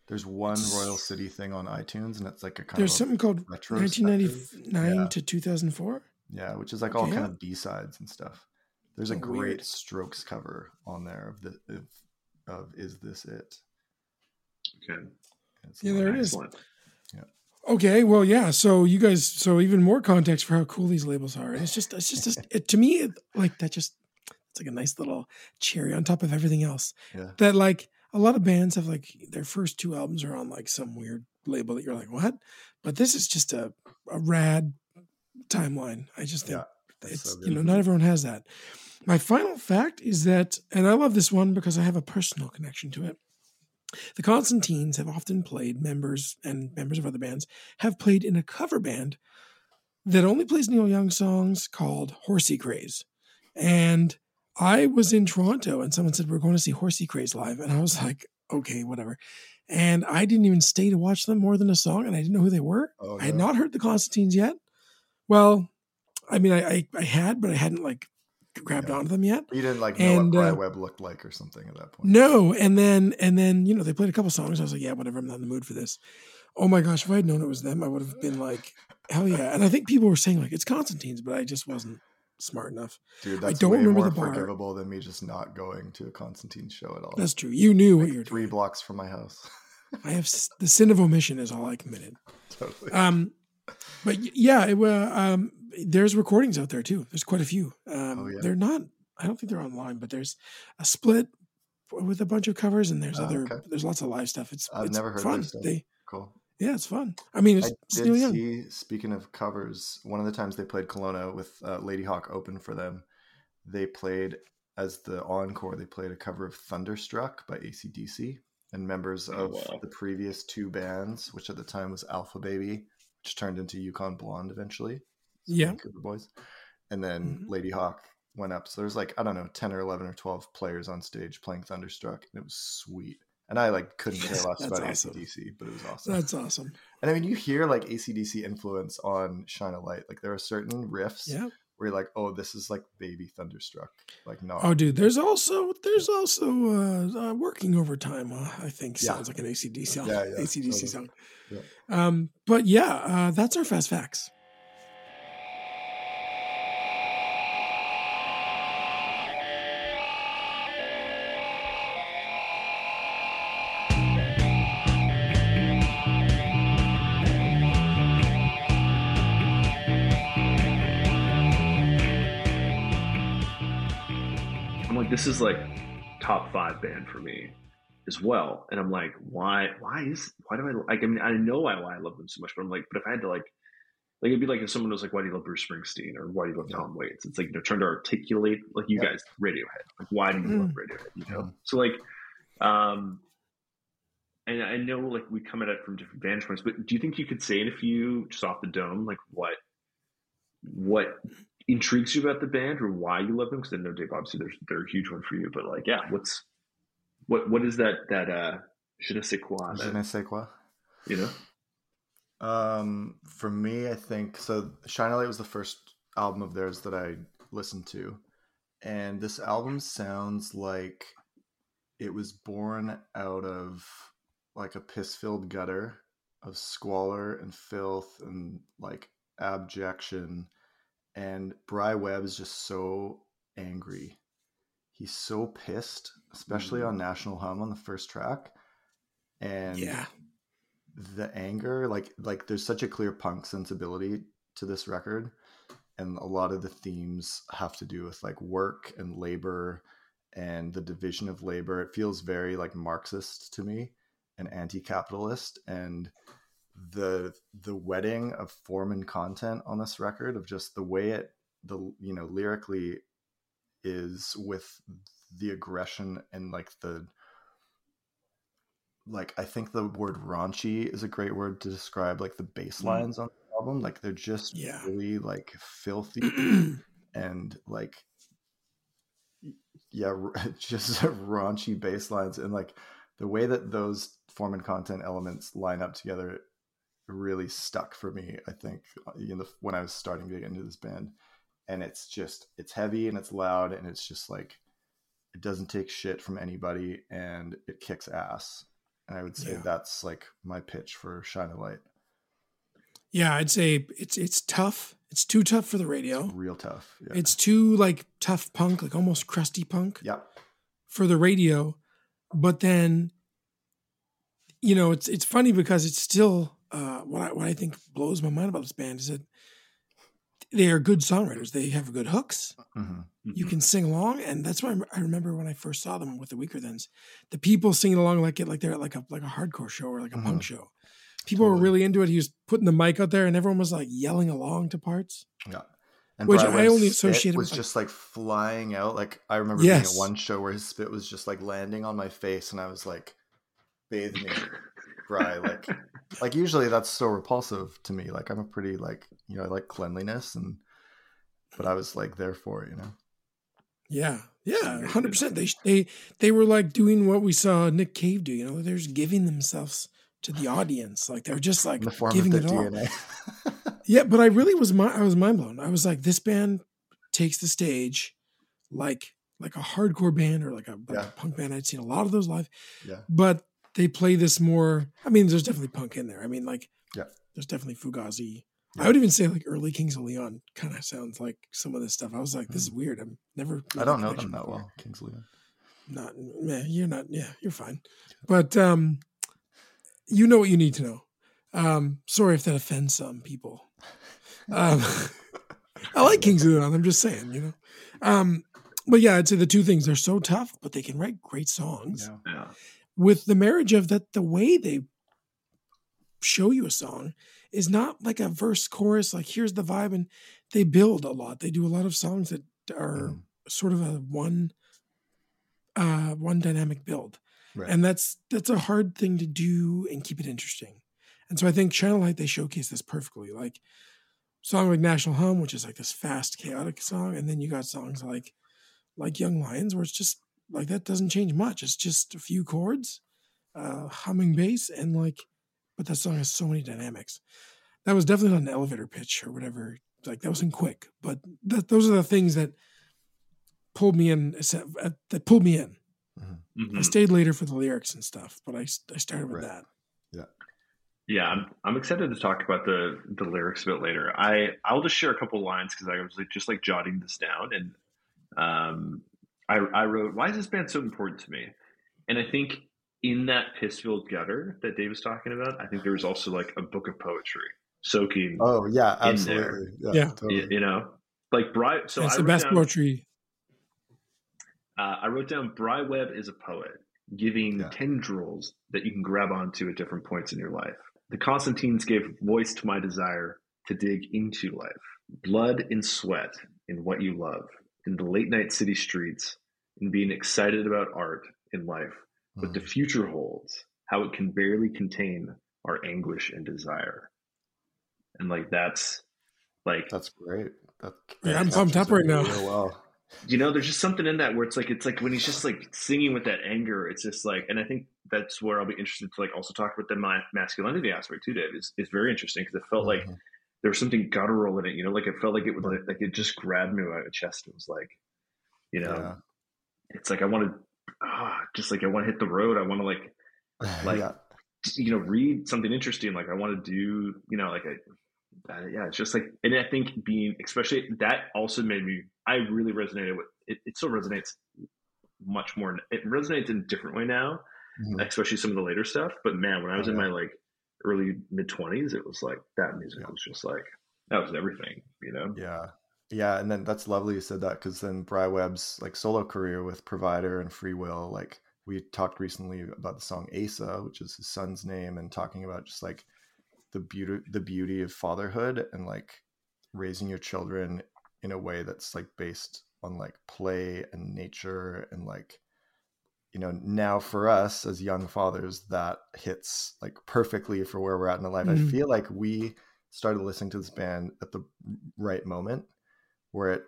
There's one Royal City thing on iTunes, and it's like a kind There's of something called retrospective. 1999 Yeah. to 2004. Yeah, which is like all kind of B sides and stuff. There's a Oh, great weird. Strokes cover on there of the of, of "Is This It?" Okay. It's Yeah, there it is. Okay, well, yeah. So you guys, so even more context for how cool these labels are. And it's just, it's just, it, to me, it, like that. Just, it's like a nice little cherry on top of everything else. Yeah. That like a lot of bands have like their first two albums are on like some weird label that you're like, what? But this is just a a rad timeline. I just think Yeah, it's so you know not everyone has that. My final fact is that, and I love this one because I have a personal connection to it. The Constantines have often played members and members of other bands have played in a cover band that only plays Neil Young songs called Horsey Craze. And I was in Toronto and someone said, We're going to see Horsey Craze live. And I was like, Okay, whatever. And I didn't even stay to watch them more than a song and I didn't know who they were. Oh, I had not heard the Constantines yet. Well, I mean, I, I, I had, but I hadn't like grabbed Yeah. onto them yet. You didn't like know And, what uh, Bry Webb looked like or something at that point. No, and then and then you know they played a couple songs. I was like, yeah, whatever. I'm not in the mood for this. Oh my gosh, if I had known it was them, I would have been like, hell yeah. And I think people were saying like it's Constantines, but I just wasn't smart enough. Dude, I that's don't way remember more the bar. forgivable than me just not going to a Constantine show at all. That's true. You knew what you were three doing. blocks from my house. [laughs] I have the sin of omission is all I committed. totally. Um, but yeah, it, wa- um, there's recordings out there too. There's quite a few. Um, Oh, yeah. They're not. I don't think they're online, but there's a split with a bunch of covers, and there's Oh, other. okay. There's lots of live stuff. It's I've it's never heard fun. They cool. Yeah, it's fun. I mean, it's, I it's Neil did Young. see. Speaking of covers, one of the times they played Kelowna with uh, Ladyhawk open for them, they played as the encore. They played a cover of "Thunderstruck" by ACDC, and members Oh, of wow. the previous two bands, which at the time was Alphababy, which turned into Yukon Blonde eventually. Yeah. Vancouver boys, and then Mhm. Ladyhawk went up. So there's like I don't know, ten or eleven or twelve players on stage playing Thunderstruck, and it was sweet. And I like couldn't care [laughs] less about awesome. ACDC, but it was awesome. That's awesome. And I mean, you hear like ACDC influence on Shine a Light. Like there are certain riffs Yeah. where you're like, oh, this is like baby thunderstruck. Like no, Oh, dude, there's also there's also uh, uh working overtime. Uh, I think Yeah. sounds like an ACDC song. Yeah, yeah, ACDC totally. song. Yeah. Um, but yeah, uh, that's our fast facts. This is like top five band for me as well. And I'm like, why? Why is? Why do I like? I mean, I know why, why I love them so much, but I'm like, but if I had to like, like it'd be like if someone was like, why do you love Bruce Springsteen or why do you love Yeah. Tom Waits? It's like they're trying to articulate like you Yeah. guys, Radiohead. Like, why do you love Mm. Radiohead? You know, so like, um. And I know, like, we come at it from different vantage points, but do you think you could say in a few, just off the dome, like, what, what intrigues you about the band or why you love them? Because I know Dave, obviously, they're they're a huge one for you. But like, yeah, what's what what is that that uh je ne sais quoi? Je ne sais quoi. you know, Um, for me, I think so. Shine a Light was the first album of theirs that I listened to, and this album sounds like it was born out of like a piss-filled gutter of squalor and filth and like abjection. And Bry Webb is just so angry. He's so pissed, especially on mm. National Hum on the first track. And Yeah, the anger like like there's such a clear punk sensibility to this record. And a lot of the themes have to do with like work and labor and the division of labor. It feels very like marxist to me and anti-capitalist. And the the wedding of form and content on this record of just the way it the you know lyrically is with the aggression and like the like I think the word raunchy is a great word to describe like the bass mm-hmm. lines on the album. Like they're just Yeah. really like filthy [clears throat] and like yeah, [laughs] just [laughs] raunchy bass lines and like the way that those form and content elements line up together really stuck for me. I think in the when I was starting to get into this band, and it's just it's heavy and it's loud and it's just like it doesn't take shit from anybody and it kicks ass. And I would say Yeah. that's like my pitch for Shine a Light. yeah. I'd say it's it's tough. It's too tough for the radio. Real tough. Yeah. It's too like tough punk, like almost crusty punk yeah. for the radio. But then, you know, it's it's funny because it's still uh, what I what I think blows my mind about this band is that they are good songwriters. They have good hooks. hmm You can sing along, and that's why I remember when I first saw them with the Weaker Thans, the people singing along like it like they're at like a like a hardcore show or like a punk Mhm. show. People were really into it. He was putting the mic out there, and everyone was like yelling along to parts. Yeah. And Which Brian I only associated was with, like- just like flying out. Like I remember being Yes. at one show where his spit was just like landing on my face, and I was like, "Bathe me, Bry." Like, like usually that's so repulsive to me. Like I'm a pretty like you know I like cleanliness, and but I was like there for it, you know. Yeah, yeah, hundred percent. They they they were like doing what we saw Nick Cave do. You know, they're just giving themselves to the audience. Like they're just like giving it the all. [laughs] Yeah, but I really was my I was mind blown. I was like, this band takes the stage like like a hardcore band or like a, like Yeah. a punk band. I'd seen a lot of those live, yeah. but they play this more. I mean, there's definitely punk in there. I mean, like, Yeah. there's definitely Fugazi. Yeah. I would even say like early Kings of Leon kind of sounds like some of this stuff. I was like, this is weird. I'm never. I don't know them that before. well, Kingsley. Not, yeah, you're not. Yeah, you're fine. But um, you know what you need to know. Um, sorry if that offends some people. Um, [laughs] I like Kings of Leon. I'm just saying, you know. Um, but yeah, I'd say the two things they're so tough, but they can write great songs. Yeah. With the marriage of that, the way they show you a song is not like a verse chorus. Like here's the vibe, and they build a lot. They do a lot of songs that are Mhm. sort of a one, uh, one dynamic build Right. and that's that's a hard thing to do and keep it interesting. And so I think Shine a Light they showcase this perfectly. Like song like National Hum, which is like this fast, chaotic song, and then you got songs like like Young Lions, where it's just like that doesn't change much. It's just a few chords, uh, humming bass, and like, but that song has so many dynamics. That was definitely not an elevator pitch or whatever like that wasn't quick, but that, those are the things that pulled me in. uh, That pulled me in. Mhm. I stayed later for the lyrics and stuff, but I I started with Right. that. Yeah. Yeah, I'm, I'm excited to talk about the the lyrics a bit later. I I'll just share a couple lines because I was like, just like jotting this down, and um, I I wrote, "Why is this band so important to me?" And I think in that piss-filled gutter that Dave was talking about, I think there was also like a book of poetry soaking. Oh yeah, In there. absolutely. Yeah, Yeah. totally. y- you know, like Bry. So That's I the best down, poetry. Uh, I wrote down Bry Webb is a poet, giving Yeah. tendrils that you can grab onto at different points in your life. The Constantines gave voice to my desire to dig into life. Blood and sweat in what you love, in the late night city streets, in being excited about art in life, what the Mhm. future holds, how it can barely contain our anguish and desire. And like that's like That's great. That, Yeah, I'm pumped up right now. real well. you know there's just something in that where it's like it's like when he's just like singing with that anger it's just like and i think that's where i'll be interested to like also talk about the masculinity aspect too dave is, is very interesting because it felt like Mhm. There was something guttural in it you know like it felt like it would like, like it just grabbed me out of the chest it was like you know Yeah. it's like i want to ah, just like i want to hit the road i want to like [laughs] Like- yeah. you know read something interesting like i want to do you know like i uh, yeah it's just like and i think being especially that also made me i really resonated with it, it still resonates much more it resonates in a different way now Mhm. especially some of the later stuff but man when i was Oh, in yeah. my like early mid 20s it was like that music Yeah. was just like that was everything you know Yeah. Yeah, and then that's lovely you said that because then Bry Webb's like solo career with Provider and Free Will, like we talked recently about the song Asa, which is his son's name, and talking about just like the beauty the beauty of fatherhood and like raising your children in a way that's like based on like play and nature and like you know now for us as young fathers that hits like perfectly for where we're at in the life Mhm. i feel like we started listening to this band at the right moment where it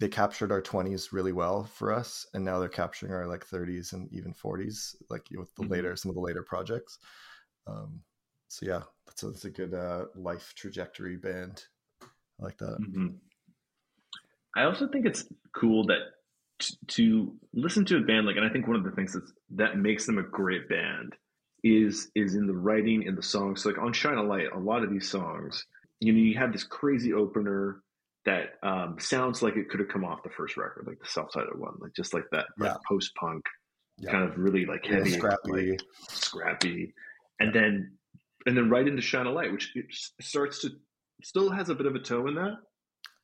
they captured our 20s really well for us and now they're capturing our like 30s and even 40s like with the Mhm. later some of the later projects um so yeah that's a, that's a good uh life trajectory band i like that Mhm. I also think it's cool that to listen to a band like, and I think one of the things that's, that makes them a great band is is in the writing in the songs. So like on Shine a Light, a lot of these songs, you know, you have this crazy opener that um, sounds like it could have come off the first record, like the self-titled one, like just like that, like Yeah. post-punk Yeah. kind of really like Yeah, heavy, scrappy. like, scrappy, and then and then right into Shine a Light, which it starts to still has a bit of a toe in that.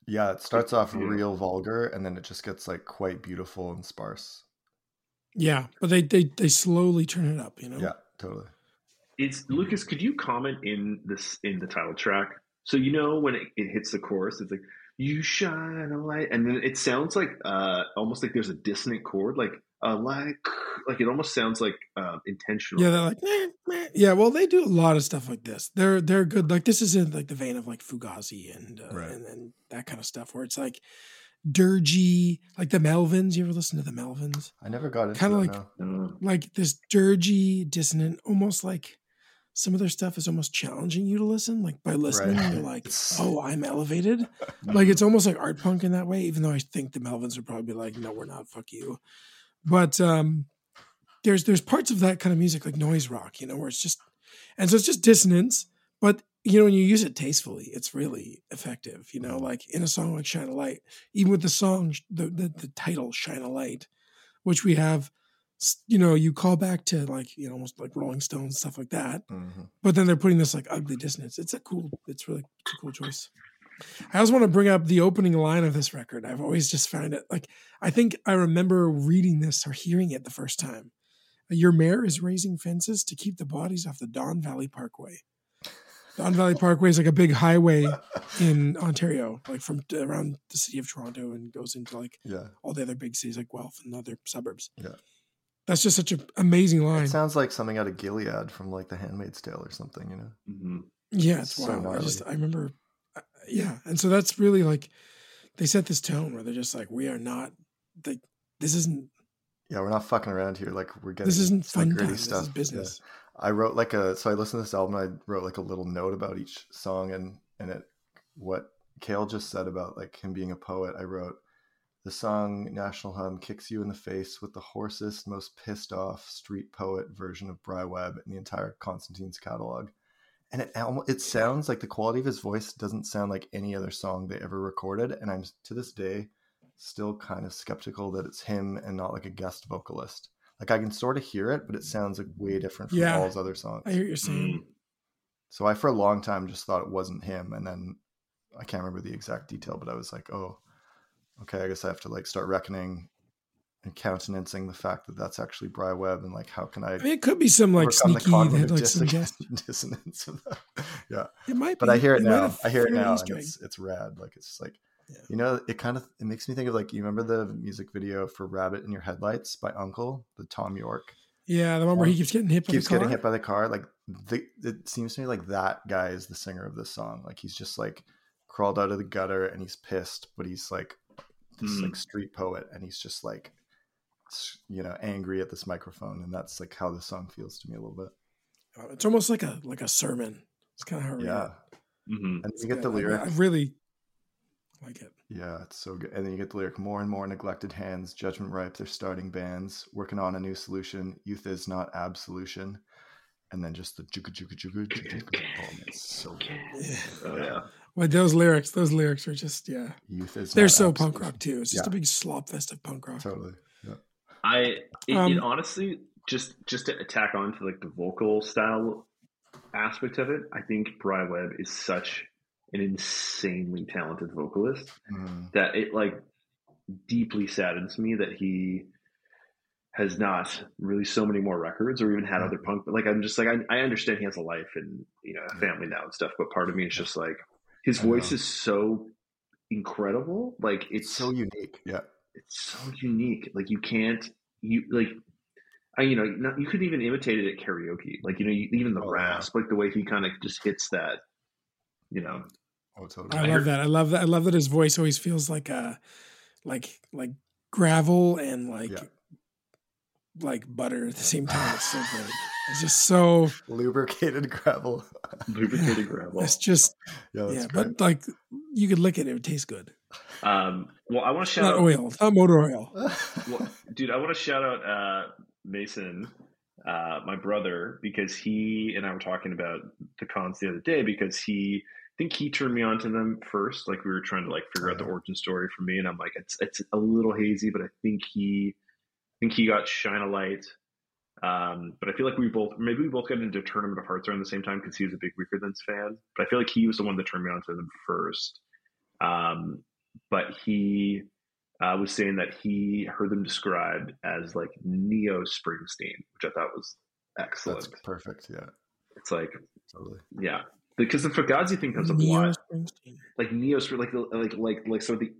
Yeah it starts off Yeah. real vulgar and then it just gets like quite beautiful and sparse Yeah, but they they they slowly turn it up. You know. yeah totally It's Lucas. Could you comment in this in the title track? So you know when it, it hits the chorus, it's like "You shine a light," and then it sounds like uh, almost like there's a dissonant chord, like a light, like it almost sounds like uh, intentional. Yeah, they're like, meh, meh. yeah. Well, they do a lot of stuff like this. They're they're good. Like this is in like the vein of like Fugazi and uh, Right. and, and that kind of stuff, where it's like dirgy, like the Melvins. You ever listen to the Melvins? i never got into Kinda like- no. Uh, Like this dirgy, dissonant, almost like some of their stuff is almost challenging you to listen. Like by listening, Right. you're like, oh, I'm elevated. [laughs] like it's almost like art punk in that way even though i think the melvins would probably be like no we're not fuck you but um there's there's parts of that kind of music like noise rock you know where it's just and so it's just dissonance but you know when you use it tastefully it's really effective you know like in a song like shine a light even with the song the the, the title shine a light which we have you know you call back to like you know almost like rolling stones stuff like that Mhm. but then they're putting this like ugly dissonance. It's a cool, it's really it's a cool choice. I also want to bring up the opening line of this record. I've always just found it like I think I remember reading this or hearing it the first time. Your mayor is raising fences to keep the bodies off the Don Valley Parkway. Don Valley Parkway is like a big highway in Ontario, like from around the city of Toronto and goes into like yeah all the other big cities like Guelph and other suburbs. Yeah. That's just such an amazing line. it sounds like something out of gilead from like the handmaid's tale or something you know mhm. Yeah, it's So wild. I just. I remember, yeah, and so that's really like they set this tone where they're just like, we are not like this isn't yeah we're not fucking around here like we're getting this isn't fun gritty time. This is Yeah. business. I wrote like a so I listened to this album. I wrote like a little note about each song and and it what Kale just said about like him being a poet, I wrote the song National Hum kicks you in the face with the hoarsest, most pissed off street poet version of Bry Webb in the entire Constantine's catalog. And it it sounds like the quality of his voice doesn't sound like any other song they ever recorded. And I'm to this day still kind of skeptical that it's him and not like a guest vocalist. Like I can sort of hear it, but it sounds like way different from Yeah. all his other songs. I hear what you're saying. Mm. So I, for a long time, just thought it wasn't him, and then I can't remember the exact detail, but I was like, oh, okay, I guess I have to like start reckoning and countenancing the fact that that's actually Bry Webb, and like, how can I? I mean, it could be some like sneaky, they had like some [laughs] dissonance of that. yeah, It might be. but I hear it They might now. I hear it now, and it's it's rad. Like it's just like. Yeah. You know, it kind of it makes me think of like you remember the music video for "Rabbit in Your Headlights" by UNKLE, the Thom Yorke. Yeah, the one where he keeps getting hit by keeps the car. getting hit by the car. Like the, it seems to me like that guy is the singer of this song. Like he's just like crawled out of the gutter and he's pissed, but he's like this Hmm. like street poet and he's just like s- you know angry at this microphone and that's like how the song feels to me a little bit. Uh, It's almost like a like a sermon. It's kind of how Yeah, it. Mhm. and you get the lyric. I, really like it. Yeah, it's so good. And then you get the lyric more and more neglected hands, judgment ripe, they're starting bands, working on a new solution. Youth is not absolution. And then just the juka juka juka juka. juka. Oh, it's so good. Yeah. Oh yeah. But those lyrics, those lyrics are just yeah. Youth is They're not so punk rock too. It's just Yeah. a big slop fest of punk rock. Totally. Yeah. I it, it Um, honestly just just to attack on to like the vocal style aspect of it, I think Bry Webb is such an insanely talented vocalist Mm. that it like deeply saddens me that he has not released so many more records or even had other punk but like I'm just like I, I understand he has a life and you know a family now and stuff but part of me is just like his voice is so incredible like it's It's so unique. Yeah. It's so unique. Like you can't you like I you know not, you couldn't even imitate it at karaoke. Like you know you, even the Oh, yeah. rasp, like the way he kind of just hits that. You know, Oh, totally. I I love heard- that. I love that. I love that his voice always feels like uh like like gravel and like Yeah. like butter at the same time. It's so [laughs] good. It's just so Lubricated gravel. lubricated gravel. it's just yeah, that's yeah, great. but like you could lick it, it would taste good. Um, well, I want to shout not out, oil, not motor oil. [laughs] well, dude. I want to shout out uh, Mason, uh, my brother, because he and I were talking about the cons the other day because he. I think he turned me on to them first. Like we were trying to like figure out the origin story for me, and I'm like, it's it's a little hazy, but I think he, I think he got Shine a Light. Um, but I feel like we both maybe we both got into Tournament of Hearts around the same time because he was a big Weakerthans fan. But I feel like he was the one that turned me on to them first. Um, but he uh, was saying that he heard them described as like neo Springsteen, which I thought was excellent. that's perfect. Yeah, It's like totally. yeah, because the Fugazi thing comes up a Neo lot Springsteen. like neo like like like like sort of the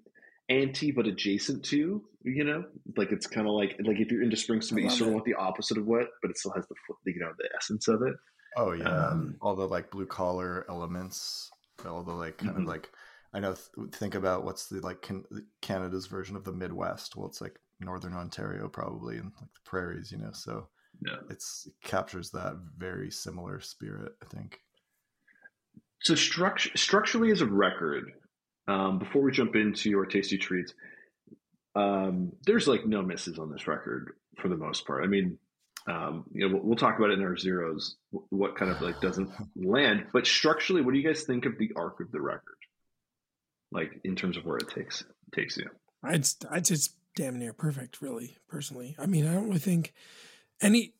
anti but adjacent to you know like it's kind of like like if you're into Springsteen but you love sort of want the opposite of what but it still has the you know the essence of it Oh yeah, Um, all the like blue collar elements, all the like kind Mhm. of like I know. Th- think about what's the like can- Canada's version of the Midwest. Well, it's like Northern Ontario probably, and like the prairies, you know. So Yeah. it's it captures that very similar spirit. I think. so structure structurally as a record um, before we jump into your tasty treats um, there's like no misses on this record for the most part i mean um, you know we'll, we'll talk about it in our zeros what kind of like doesn't [laughs] land but structurally what do you guys think of the arc of the record like in terms of where it takes takes you I'd I'd say it's damn near perfect, really, personally. I mean, I don't really think any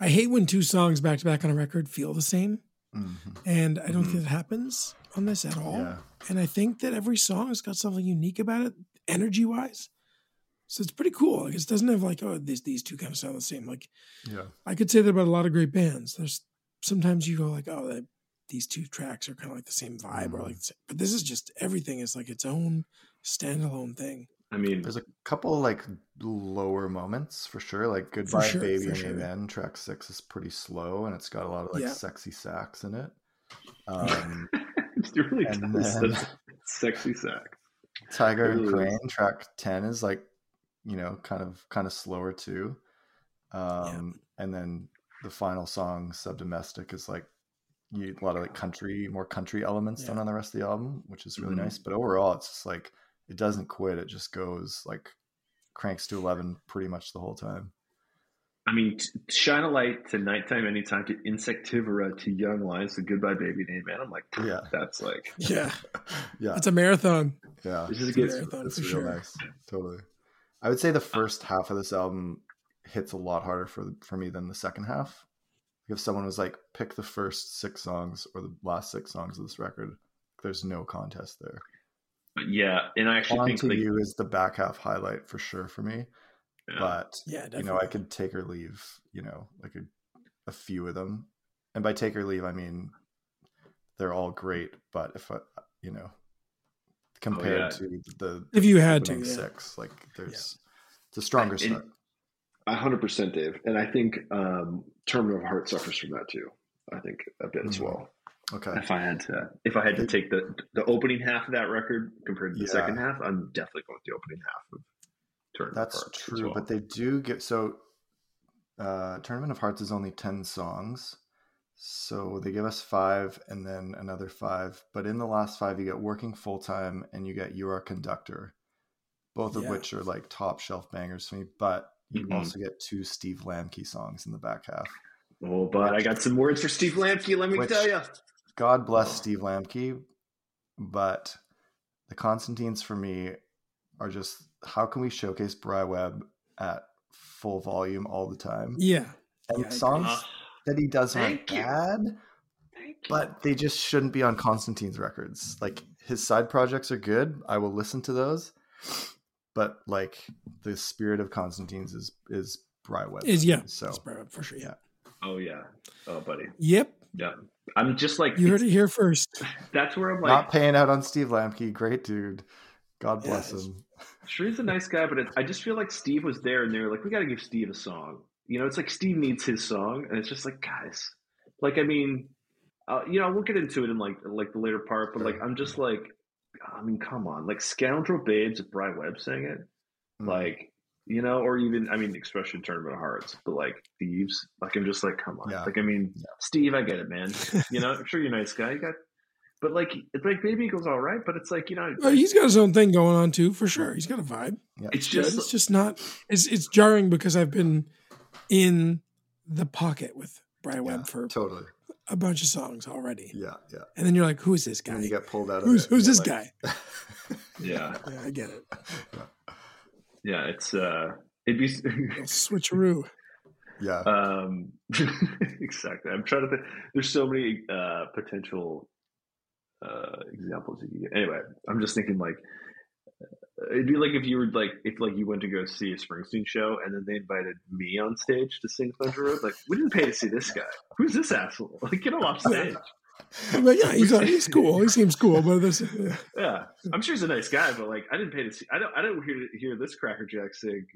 I hate when two songs back to back on a record feel the same. Mhm. And I don't Mhm. think that happens on this at all. Yeah, And I think that every song has got something unique about it, energy wise. So it's pretty cool. Like it doesn't have like, oh, these these two kind of sound the same. Like yeah, I could say that about a lot of great bands. There's sometimes you go like, oh, that, these two tracks are kind of like the same vibe, or like, the same- but this is just everything is like its own standalone thing. i mean There's a couple like lower moments for sure. Like Goodbye sure, Baby and sure. Amen. Track six is pretty slow and it's got a lot of like Yeah. sexy sax in it. Um, [laughs] it really And does then- sexy sax Tiger and Ooh. Crane track 10 is like, you know, kind of kind of slower too. Um and then the final song Subdomestic is like you, a lot of like country, more country elements done Yeah. on the rest of the album, which is really Mhm. nice. But overall, it's just like it doesn't quit. It just goes like cranks to eleven pretty much the whole time. I mean, t- shine a light to nighttime, anytime to insectivora to young lives to goodbye baby name, man. I'm like, Yeah. that's like [laughs] Yeah, [laughs] Yeah, it's a marathon. yeah, this is a It's a good. marathon it's for real sure. nice. Totally. I would say the first half of this album hits a lot harder for for me than the second half. If someone was like, pick the first six songs or the last six songs of this record, there's no contest there. But yeah, and I actually On think to like, you is the back half highlight for sure for me. yeah. But Yeah, definitely. you know, I could take or leave, you know, like a, a few of them. And by take or leave, I mean they're all great, but if I, you know, compared Oh, yeah. to the if you had to, opening yeah. six, like there's it's a stronger And- start. A hundred percent, Dave. And I think um, Terminal of Heart suffers from that too. I think a bit as Mhm. well. Okay. If I had to, if I had to take the the opening half of that record compared to the Yeah. second half, I'm definitely going with the opening half of Tournament That's of Hearts as true, well. but they do get so uh Tournament of Hearts is only 10 songs. So they give us 5 and then another 5, but in the last 5 you get Working Full Time and you get You Are Conductor. Both of Yeah. which are like top shelf bangers for me, but you Mhm. also get two Steve Lambke songs in the back half. oh, but I got some words for Steve Lambke. Let me Which- tell you. God bless Oh. Steve Lambke, but the Constantines for me are just how can we showcase Bry Webb at full volume all the time? Yeah, And Yeah, songs that he does aren't Thank bad, but they just shouldn't be on Constantine's records. Like his side projects are good. I will listen to those. But like the spirit of Constantine's is is Bry Webb. is yeah. So That's Brad, for sure. yeah. oh yeah, oh buddy, Yep, yeah. I'm just like you heard it here first. [laughs] That's where I'm like, not paying out on Steve Lambke, great dude. God bless Yes. him. [laughs] sure he's a nice guy, but it, I just feel like Steve was there, and they were like, we got to give Steve a song. You know, it's like Steve needs his song, and it's just like, guys, like I mean, uh, you know, we'll get into it in like like the later part, but like I'm just like, I mean, come on, like Scoundrel Babes if Bry Webb sang it, Mm. like you know, or even I mean, especially Tournament of Hearts, but like Thieves, like I'm just like, come on, Yeah. like I mean, Yeah. Steve, I get it, man. [laughs] You know, I'm sure you're a nice guy. You got, but like, it's like Baby Eagle's all right, but it's like you know, Well, he's got his own thing going on too, for sure. He's got a vibe. Yeah. it's Just, just it's just not. It's it's jarring because I've been in the pocket with Brian Yeah, Webb for totally. A bunch of songs already, Yeah, yeah. and then you're like, "Who is this guy? And you guy? get pulled out of Who's it, who's and this you're guy?" [laughs] yeah. Yeah, I get it. [laughs] Yeah, it's uh it'd be [laughs] Little switcheroo. yeah. um exactly. I'm trying to think there's so many uh potential uh examples you can get. Anyway, I'm just thinking like uh, it'd be like if you were like if like you went to go see a Springsteen show and then they invited me on stage to sing Thunder Road. Like, we didn't pay to see this guy. Who's this asshole? [laughs] Like, get him off stage. [laughs] But yeah, he's uh, he's cool. He seems cool, but this. Yeah, I'm sure he's a nice guy, but like, I didn't pay to see. I don't. I don't hear hear this crackerjack sing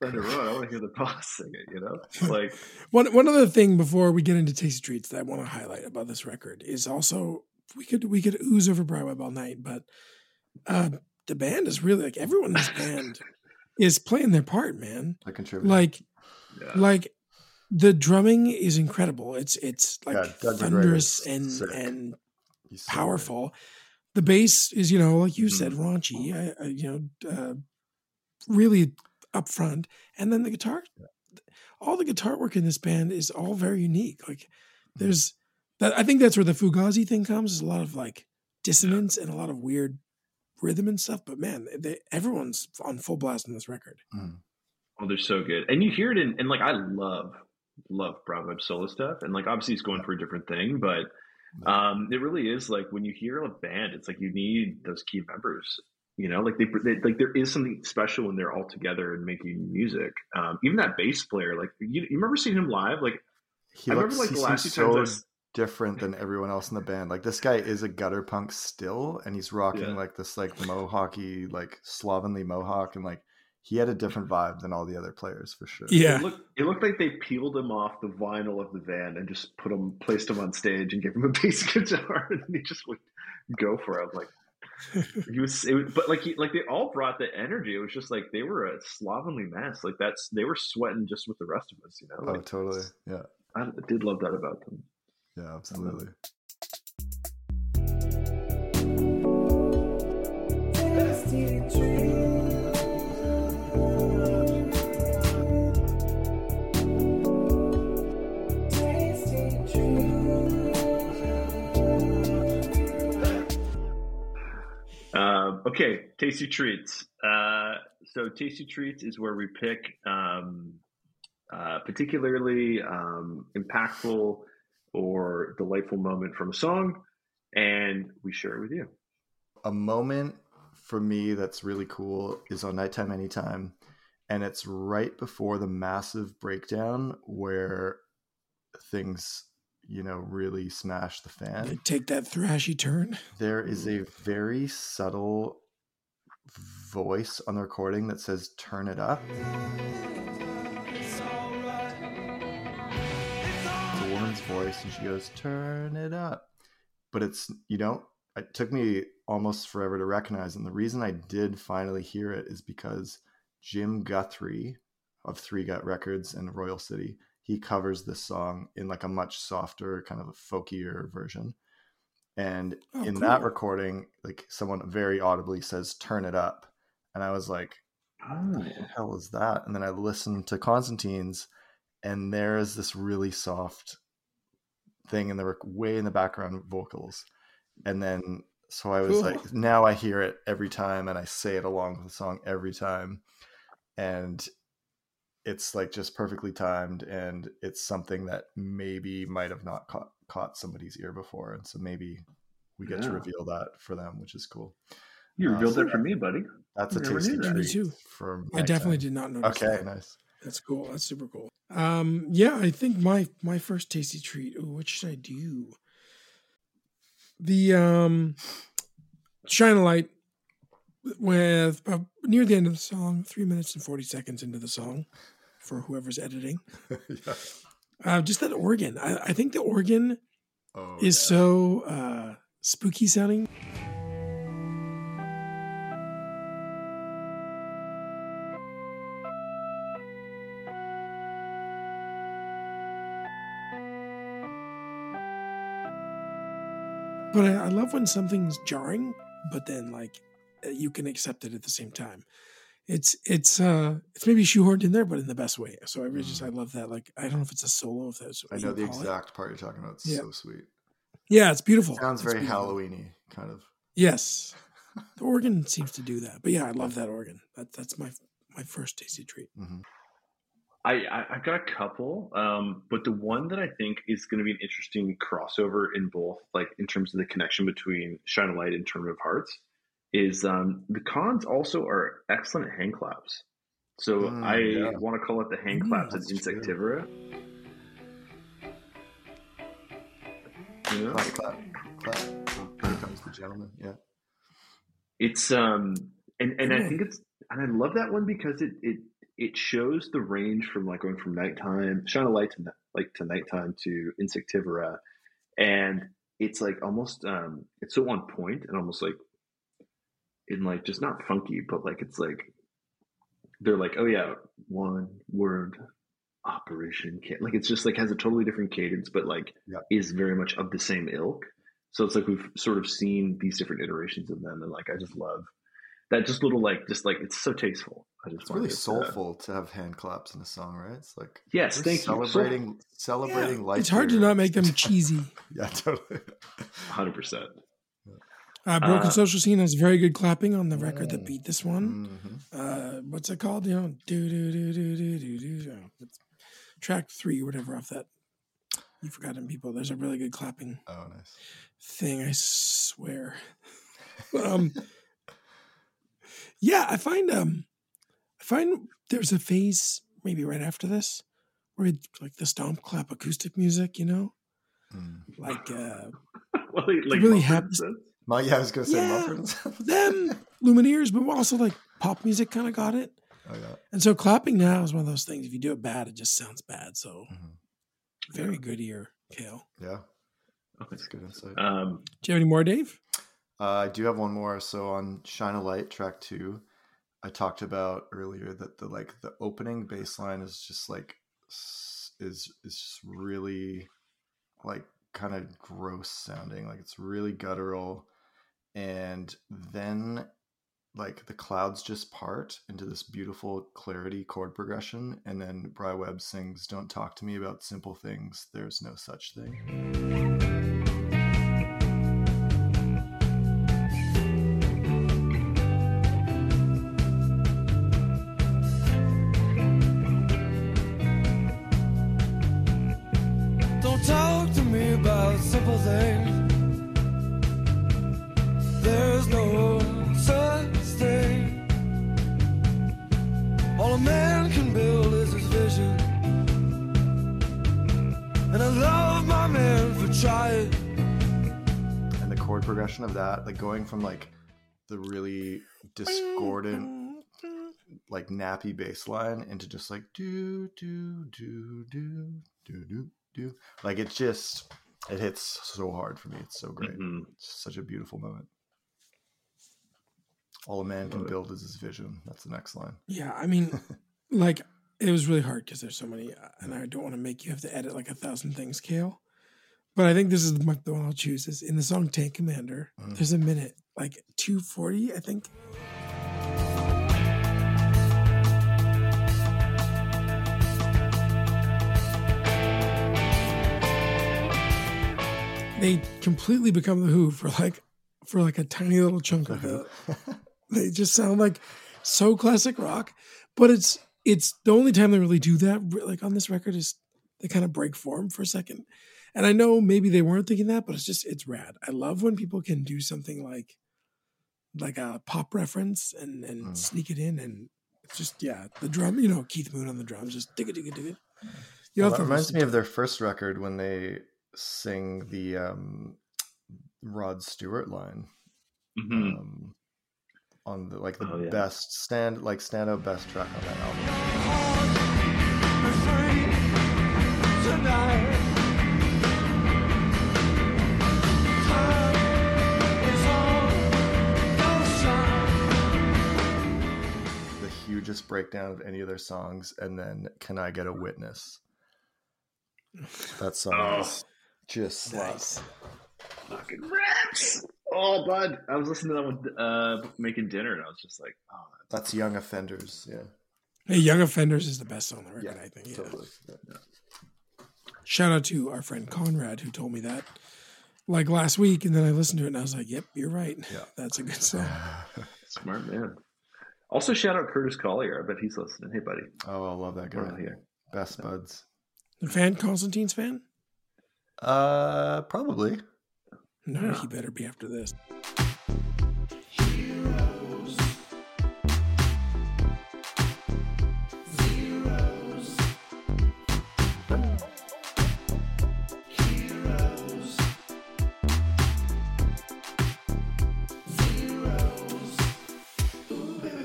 Thunder Road. I want to hear the [laughs] boss sing it. You know, like One one other thing before we get into Tasty Treats that I want to highlight about this record is also we could we could ooze over Webb all night, but uh, the band is really like everyone in this band is playing their part, man. I contribute. Like yeah. like the drumming is incredible. It's it's like Yeah, thunderous and sick. and He's so powerful. The bass is, you know, like you said, Mm-hmm. raunchy. I, I, you know, uh, really upfront, and then the guitar. All the guitar work in this band is all very unique. Like, Mm-hmm. there's that. I think that's where the Fugazi thing comes. Is a lot of like dissonance and a lot of weird rhythm and stuff. But man, they, everyone's on full blast on this record. great. Mhm. Oh, they're so good, and you hear it in, and like I love love Bry Webb solo stuff, and like obviously he's going for a different thing, but um, it really is like when you hear a band, it's like you need those key members. You know, like they, they like there is something special when they're all together and making music. Um, even that bass player, like you, you remember seeing him live? Like He I looks remember, like, the last seems few times I so was- different than [laughs] everyone else in the band. Like this guy is a gutter punk still, and he's rocking Yeah. like this like mohawky, like slovenly mohawk, and like he had a different vibe than all the other players for sure. Yeah, it, looked, it looked like they peeled him off the vinyl of the van and just put him, placed him on stage and gave him a [laughs] bass guitar, and he just would go for it. I'm like. he was, it was, but like he, like they all brought the energy. It was just like they were a slovenly mess. Like that's they were sweating just with the rest of us, you know. Oh, totally. Yeah. I did love that about them. Yeah, absolutely. Um, okay, tasty treats. Uh, so tasty treats is where we pick um, uh, particularly um, impactful or delightful moment from a song, and we share it with you. A moment for me that's really cool is on Nighttime Anytime, and it's right before the massive breakdown where things, you know, really smash the fan. They take that thrashy turn. There is a very subtle voice on the recording that says "Turn it up." Voice, and she goes, "Turn it up," but it's you don't. It took me almost forever to recognize, and the reason I did finally hear it is because Jim Guthrie of Three Gut Records and Royal City he covers this song in like a much softer, kind of a folkier version. And Oh, in cool. that recording, like someone very audibly says, "Turn it up," and I was like, Oh, "What the ah. hell is that?" And then I listened to Constantine's, and there is this really soft thing in the rec- way in the background vocals, and then so I was Cool. like, now I hear it every time, and I say it along with the song every time, and it's like just perfectly timed, and it's something that maybe might have not caught caught somebody's ear before, and so maybe we get to reveal that for them, which is cool. you Uh, revealed so that for me, buddy. That's a tasty knew treat too. for I definitely nighttime. did not notice. Okay, that. nice. That's cool. That's super cool. Um, yeah, I think my my first tasty treat. Ooh, what should I do? The um, shine a light with about near the end of the song, three minutes and forty seconds into the song, for whoever's editing. [laughs] yeah. Uh, just that organ. I, I think the organ Oh, is yeah. so uh, spooky sounding. But I, I love when something's jarring, but then like uh, you can accept it at the same time. It's it's uh it's maybe shoehorned in there, but in the best way. So I really just I love that. Like I don't know if it's a solo, if that's I know the call it. exact part you're talking about. It's Yeah. so sweet. Yeah, it's beautiful. Sounds It's very beautiful. Halloweeny, kind of. Yes, the organ [laughs] seems to do that. But yeah, I love that organ. That that's my my first tasty treat. hmm I, I I've got a couple, um, but the one that I think is going to be an interesting crossover in both, like in terms of the connection between Shine a Light and Tournament of Hearts, is um, the cons also are excellent hand claps. So Mm, I yeah. want to call it the hand Mm, claps that's true. Insectivora. You know? Clap, clap, clap. Here comes the gentleman. Yeah. it's um and and I think it's and I love that one because it it it shows the range from like going from nighttime shine a light to like to nighttime to insectivora and it's like almost um it's so on point and almost like in like just not funky but like it's like they're like oh yeah one word operation Ca- like it's just like has a totally different cadence but like Yep. is very much of the same ilk so it's like we've sort of seen these different iterations of them and like i just love that just little like just like it's so tasteful i just It's really wanted to- soulful to have hand claps in a song, right? It's like yes we're thank you celebrating celebrating life. it's hard to not make them cheesy. [laughs] Yeah, totally. 100% Uh, Broken Uh, Social Scene has very good clapping on the record that beat this one. Mhm. Uh, what's it called? You know, do do do do do do do. It's track three, or whatever, off that. You forgotten people. There's a really good clapping Oh, nice. thing. I swear. [laughs] um, yeah, I find um, I find there's a phase maybe right after this where it, like the stomp clap acoustic music. You know, Mm. like uh, [laughs] well, like, like really Mumford happy- and Well, yeah, I was gonna say Yeah, Mumford and [laughs] them Lumineers, but also like pop music kind of got it. Oh yeah. And so clapping now is one of those things. If you do it bad, it just sounds bad. So Mhm. very good ear, Kale. Yeah, Okay. that's good insight. um Do you have any more, Dave? Uh, I do have one more. So on Shine a Light, track two, I talked about earlier that the like the opening bass line is just like is is just really like kind of gross sounding. Like it's really guttural. And then like the clouds just part into this beautiful clarity chord progression. And then Bry Webb sings, Don't talk to me about simple things. There's no such thing. And the chord progression of that, like going from like the really discordant, like nappy bass line into just like do do do do do do do. Like it just it hits so hard for me. It's so great. Mhm. It's such a beautiful moment. All a man can build is his vision. That's the next line. Yeah, I mean, [laughs] like it was really hard because there's so many, uh, and I don't want to make you have to edit like a thousand things, Kale. But I think this is the, the one I'll choose. Is in the song "Tank Commander." Mm. There's a minute, like two forty, I think. They completely become the Who for like for like a tiny little chunk of the [laughs] they just sound like so classic rock, but it's it's the only time they really do that. Like on this record, is they kind of break form for a second. And I know maybe they weren't thinking that, but it's just it's rad. I love when people can do something like like a pop reference and and Mm. sneak it in, and it's just yeah, the drum. You know, Keith Moon on the drums, just dig it, dig it, dig it. You Well, that reminds me of their first record when they sing the um, Rod Stewart line Mhm. um, on the like the Oh, yeah. best stand like standout best track on that album. The hugest breakdown of any of their songs, and then "Can I Get a Witness?" That song Oh. is just slaps. Nice. Fucking raps. Oh, bud. I was listening to that one uh, making dinner, and I was just like, oh, That's Young Offenders, yeah, Hey, Young Offenders is the best song on the record, yeah, I think. Yeah. totally. Yeah. Shout out to our friend Conrad who told me that like last week, and then I listened to it and I was like, "Yep, you're right. Yeah. [laughs] That's a good song." [laughs] smart man. Also, shout out Curtis Collier. I bet he's listening. Hey, buddy. Oh, I love that guy. We're all here. Best buds. A fan, Constantine's fan? Uh, probably. No, Yeah. he better be after this.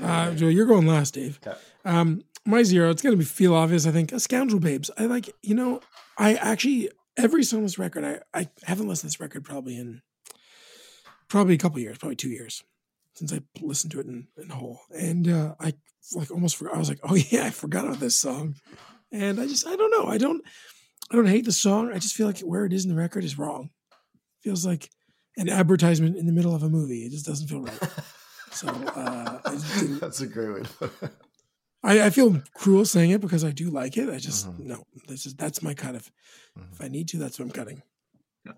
Uh, Joe, you're going last, Dave. Okay. Um, my zero, it's gonna be feel obvious. I think, a "Scoundrel Babes." I like, you know, I actually every song on this record, I I haven't listened to this record probably in probably a couple years, probably two years since I listened to it in, in whole, and uh, I like almost forgot. I was like, [laughs] oh yeah, I forgot about this song, and I just I don't know. I don't I don't hate the song. I just feel like where it is in the record is wrong. feels like an advertisement in the middle of a movie. It just doesn't feel right. So uh, [laughs] That's a great way. I, I feel cruel saying it because I do like it. I just Mhm. no. This is that's my kind of. Mhm. If I need to, that's what I'm cutting. Yeah.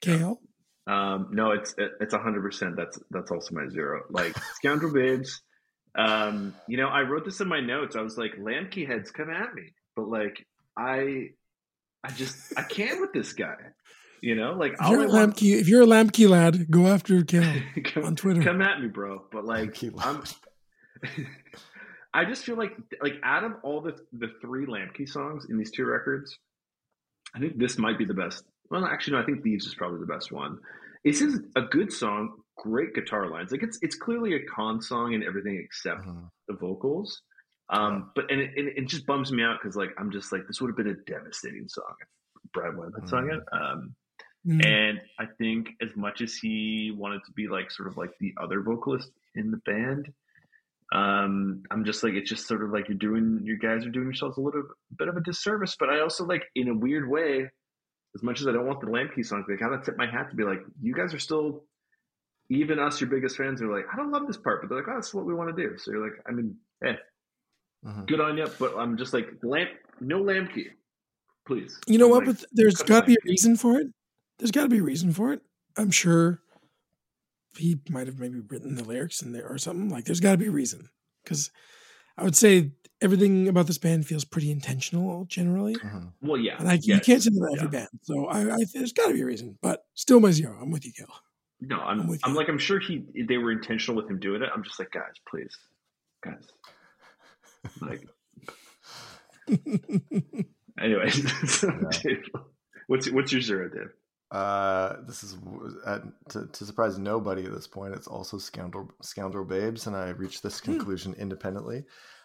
Kale. Um, no, it's it's a hundred percent. That's that's also my zero. Like Scoundrel Babes. Um, you know, I wrote this in my notes. I was like, Lambke heads come at me, but like I, I just I can't with this guy. You know, like If you're I a want- if you're a Lambke lad, go after Kale [laughs] come, on Twitter. come at me, bro. But like, I'm. [laughs] I just feel like like out of all the the three Lambke songs in these two records, I think this might be the best. Well, actually, no. I think Thieves is probably the best one. This is a good song, great guitar lines. Like it's it's clearly a con song and everything except Mhm. the vocals. Um, but and it, and it just bums me out because like I'm just like this would have been a devastating song if Bry Webb had sung it. Um, Mm. and I think as much as he wanted to be like sort of like the other vocalist in the band, um, I'm just like it's just sort of like you're doing you guys are doing yourselves a little bit of a disservice. But I also like in a weird way, as much as I don't want the Lambke song, I kind of tip my hat to be like, you guys are still, even us, your biggest fans, are like, I don't love this part, but they're like, oh, that's what we want to do. So you're like, I mean, hey, Mhm. good on you, but I'm just like, lamp, no Lambke, please. You know what? Like, But there's got to be a reason for it. There's got to be a reason for it. I'm sure he might have maybe written the lyrics in there or something. Like, there's got to be a reason because I would say everything about this band feels pretty intentional generally. Mhm. Well, yeah, And I, you can't say that about every band. So I, I there's got to be a reason. But still, my zero. I'm with you, Gil. No, I'm I'm, with I'm like, I'm sure he, they were intentional with him doing it. I'm just like, guys, please, guys, like, [laughs] anyway. [laughs] Yeah. Dave, what's what's your zero, Dave? Uh, this is uh, to, to surprise nobody at this point. It's also scoundrel scoundrel babes, and I reached this Hmm. conclusion independently.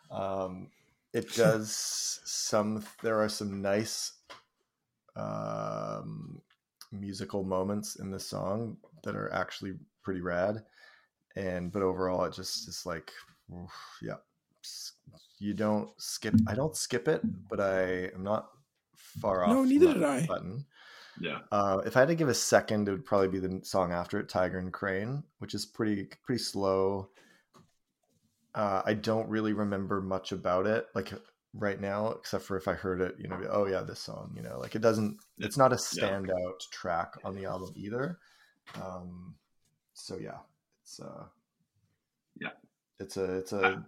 Um, it [laughs] does some. There are some nice um, musical moments in this song that are actually pretty rad, and but overall, it just is like, oof, yeah. You don't skip. I don't skip it, but I am not far off. No, neither did I. Button. Yeah, Uh, if I had to give a second, it would probably be the song after it, "Tiger and Crane," which is pretty pretty slow. Uh, I don't really remember much about it, like right now, except for if I heard it, you know, be, oh yeah, this song, you know, like it doesn't. It's not a standout track on the album either. Um, so yeah, it's uh, Yeah. it's a it's a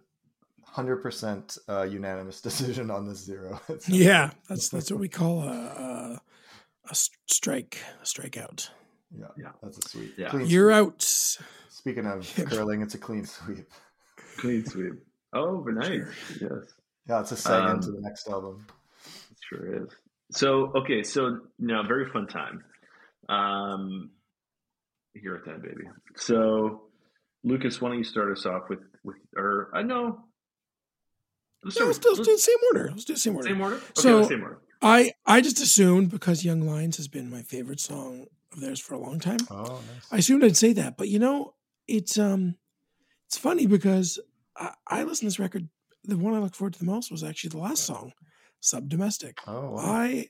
hundred percent uh, unanimous [laughs] decision on this zero. [laughs] Yeah, that's that's what we call a a, a s- strike, a strikeout. yeah, Yeah. That's a sweet. Yeah. Clean You're sweep. out. Speaking of [laughs] curling, it's a clean sweep. clean sweep. Oh, but nice. Sure. Yes. Yeah, it's a segue Um, into the next album. It sure is. So okay, so now very fun time. Um, here at that baby. So Lucas, why don't you start us off with with or I know. Let's No, start let's, with- do- let's do the same order. Let's do the same order. same order. Okay, So- same order. I I just assumed because Young Lions has been my favorite song of theirs for a long time. Oh, nice. I assumed I'd say that, but you know, it's um, it's funny because I, I listened to this record. The one I looked forward to the most was actually the last song, "Sub Domestic." Oh, wow. I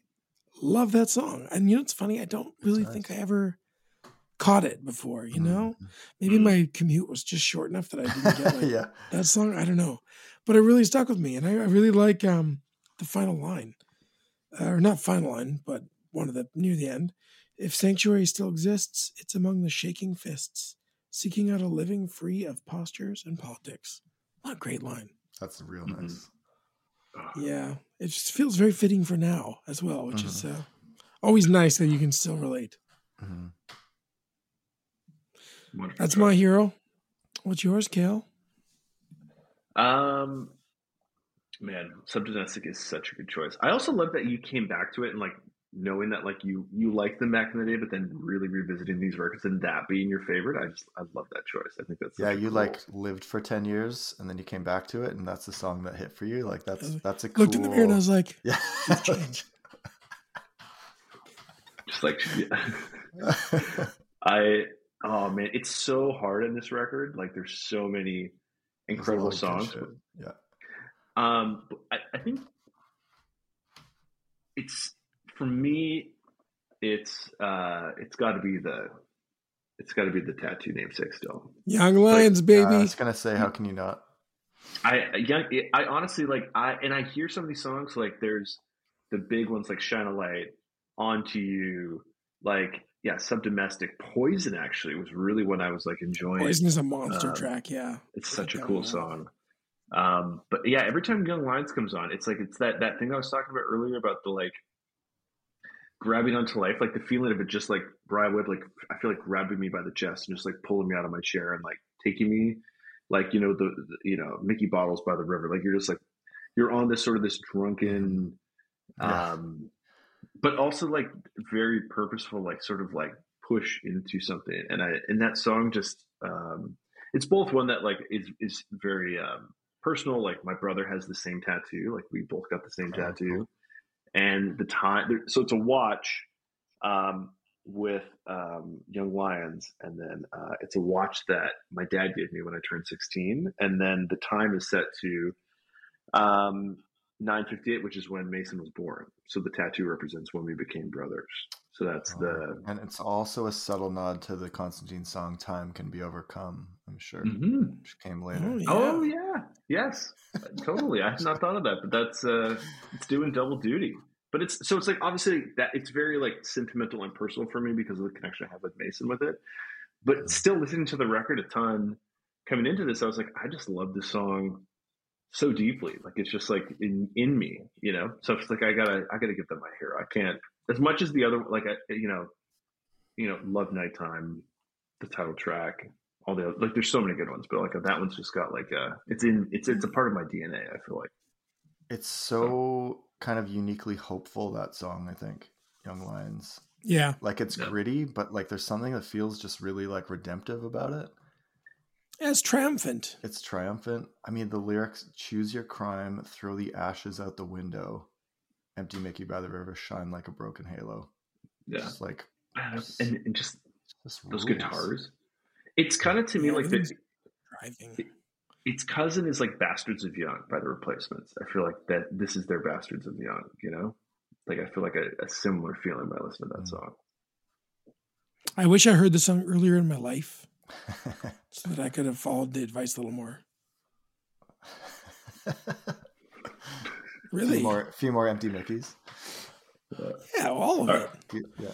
love that song, and you know, it's funny. I don't really think I ever caught it before. You know, Mm. maybe my commute was just short enough that I didn't get [laughs] like yeah. that song. I don't know, but it really stuck with me, and I, I really like um the final line, uh, or not final line, but one of the near the end. If sanctuary still exists, it's among the shaking fists, seeking out a living free of postures and politics. What a great line. That's real Mhm. nice. Yeah, it just feels very fitting for now as well, which is uh, always nice that you can still relate. Mhm. That's my hero. What's yours, Kale? Um, man, Subdomestic is such a good choice. I also love that you came back to it and like knowing that like you you liked them back in the day, but then really revisiting these records and that being your favorite. I just I love that choice. I think that's Yeah, you cool- like lived for ten years, and then you came back to it, and that's the song that hit for you. Like that's I that's a cool. Looked in the mirror and I was like, [laughs] yeah. changed. [laughs] just like [laughs] yeah. I oh man, it's so hard in this record. Like there's so many incredible lot of good songs. Yeah. Um, I, I think it's for me. It's uh, it's got to be the, it's got to be the tattoo namesake still. "Young Lions, Yeah, baby." I was gonna say, how can you not? I young, I honestly like I and I hear some of these songs like there's the big ones like Shine a Light, Onto You, like yeah, Subdomestic, Poison actually was really when I was like enjoying. Poison is a monster um, track. Yeah, It's I such a like that cool one. song. Um, but yeah, every time Young Lions comes on, it's like it's that that thing I was talking about earlier about the like grabbing onto life, like the feeling of it, just like Brian Wood, like I feel like grabbing me by the chest and just like pulling me out of my chair and like taking me, like you know the, the you know Mickey Bottles by the river, like you're just like you're on this sort of this drunken, um, but also like very purposeful, like sort of like push into something. And I and that song just um, it's both one that like is is very um, personal. Like my brother has the same tattoo. Like we both got the same Oh, tattoo, and the time. So it's a watch um, with um, Young Lions, and then uh, it's a watch that my dad gave me when I turned sixteen, and then the time is set to um, 958, which is when Mason was born. So the tattoo represents when we became brothers. So that's the and it's also a subtle nod to the Constantine song "Time Can Be Overcome." I'm sure, Mhm. which came later. Oh, yeah. Oh yeah, yes, totally. I had not thought of that, but that's uh, it's doing double duty. But it's so it's like obviously that it's very like sentimental and personal for me because of the connection I have with Mason with it. But still listening to the record a ton, coming into this, I was like, I just love this song so deeply. Like it's just like in in me, you know. So it's like I gotta I gotta give them my hero. I can't as much as the other like I you know, you know, love nighttime, the title track, all the other, like there's so many good ones, but like that one's just got like a it's in it's it's a part of my DNA. I feel like It's so kind of uniquely hopeful that song. I think Young Lions. Yeah. Like it's Yeah. gritty, but like there's something that feels just really like redemptive about it. It's triumphant. It's triumphant. I mean, the lyrics: "Choose your crime, throw the ashes out the window, empty Mickey by the river, shine like a broken halo." yeah, Just like and, and just just those rules. guitars. It's kind of to me Yeah, like the, Driving. its cousin is like Bastards of Young by the Replacements. I feel like that this is their Bastards of Young. You know, like I feel like a, a similar feeling when I listen to that Mm. song. I wish I heard the song earlier in my life [laughs] so that I could have followed the advice a little more. Really? few more, few more empty Mickeys. Yeah, all of All it. right. Yeah,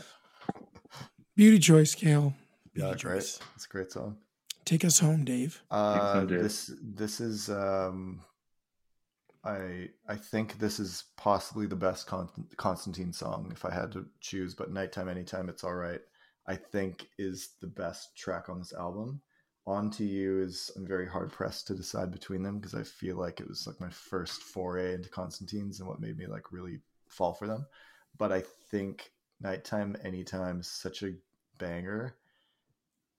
Beauty choice, Kale. Beauty yeah, great. choice. It's a great song. Take us home, Dave. Uh, so, Dave. this this is um, I I think this is possibly the best Con- Constantine song if I had to choose. But nighttime, anytime, it's all right. I think is the best track on this album. On to you is I'm very hard pressed to decide between them because I feel like it was like my first foray into Constantines and what made me like really fall for them. But I think nighttime, anytime is such a banger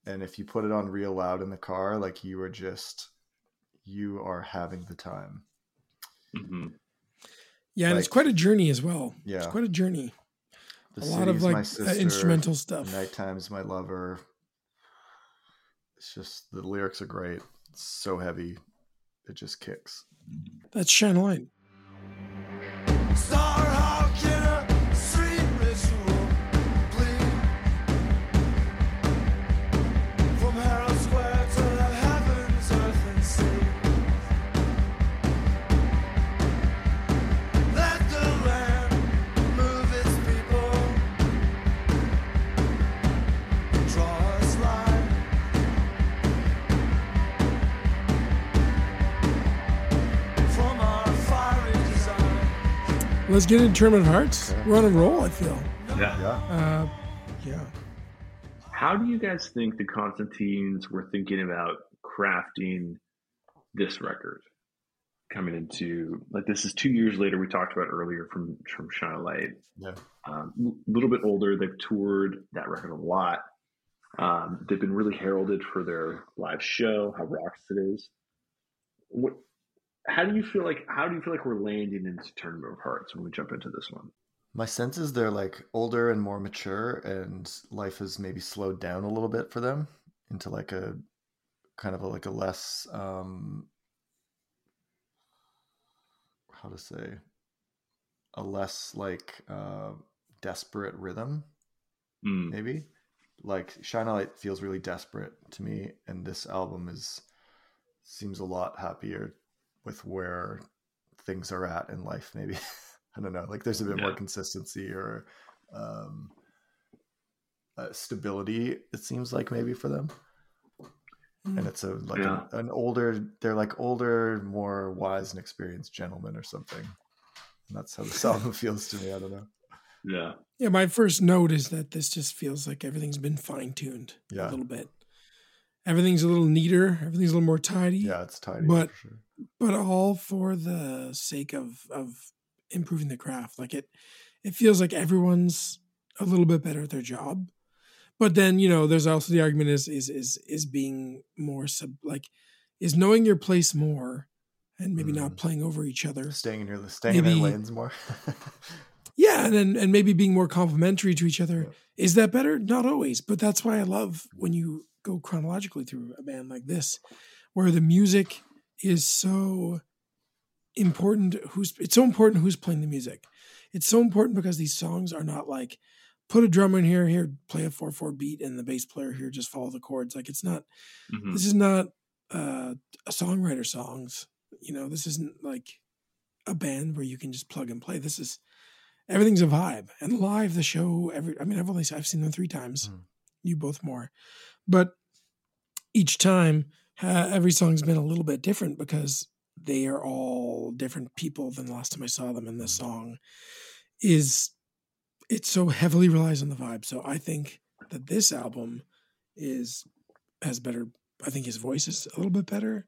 and if you put it on real loud in the car like you are just you are having the time hmm Yeah, and it's quite a journey as well. yeah It's Yeah. quite a journey. the a lot of like uh, sister, instrumental stuff. nighttime's my lover it's just the lyrics are great it's so heavy it just kicks That's Shine a Light. Let's get into Tournament of Hearts. Okay. We're on a roll, I feel. Yeah. yeah Uh, yeah. How do you guys think the Constantines were thinking about crafting this record? Coming into like this is two years later. We talked about earlier from from Shine a Light. yeah um, a little bit older. They've toured that record a lot. Um, they've been really heralded for their live show, how rocks it is. What, how do you feel like? How do you feel like we're landing into Tournament of Hearts when we jump into this one? my sense is they're like older and more mature and life has maybe slowed down a little bit for them into like a kind of a, like a less um how to say a less like uh desperate rhythm Mm, maybe like shine a light feels really desperate to me and this album is seems a lot happier with where things are at in life maybe [laughs] i don't know like there's a bit more consistency or um uh, stability it seems like maybe for them and it's a like Yeah. an, an older they're like older more wise and experienced gentlemen or something and that's how this [laughs] album feels to me i don't know yeah, Yeah, my first note is that this just feels like everything's been fine tuned Yeah. a little bit. Everything's a little neater, everything's a little more tidy. yeah it's tidy But- for sure but all for the sake of of improving the craft. Like it, it feels like everyone's a little bit better at their job. But then you know, there's also the argument is is is is being more sub like is knowing your place more, and maybe not Mm. playing over each other. staying in your staying in their lanes more [laughs] Yeah, and then and maybe being more complimentary to each other. Yeah. Is that better? Not always, but that's why I love when you go chronologically through a band like this, where the music is so important. Who's it's so important who's playing the music. It's so important because these songs are not like put a drummer in here, here play a four four beat, and the bass player here just follow the chords. Like it's not. Mhm. This is not uh, a songwriter songs. You know, this isn't like a band where you can just plug and play. This is everything's a vibe. And live, the show. Every I mean, I've only I've seen them three times. Mm. You both more, but each time ha- every song's been a little bit different because they are all different people than the last time I saw them. And this song is it so heavily relies on the vibe. So I think that this album is has better. I think his voice is a little bit better.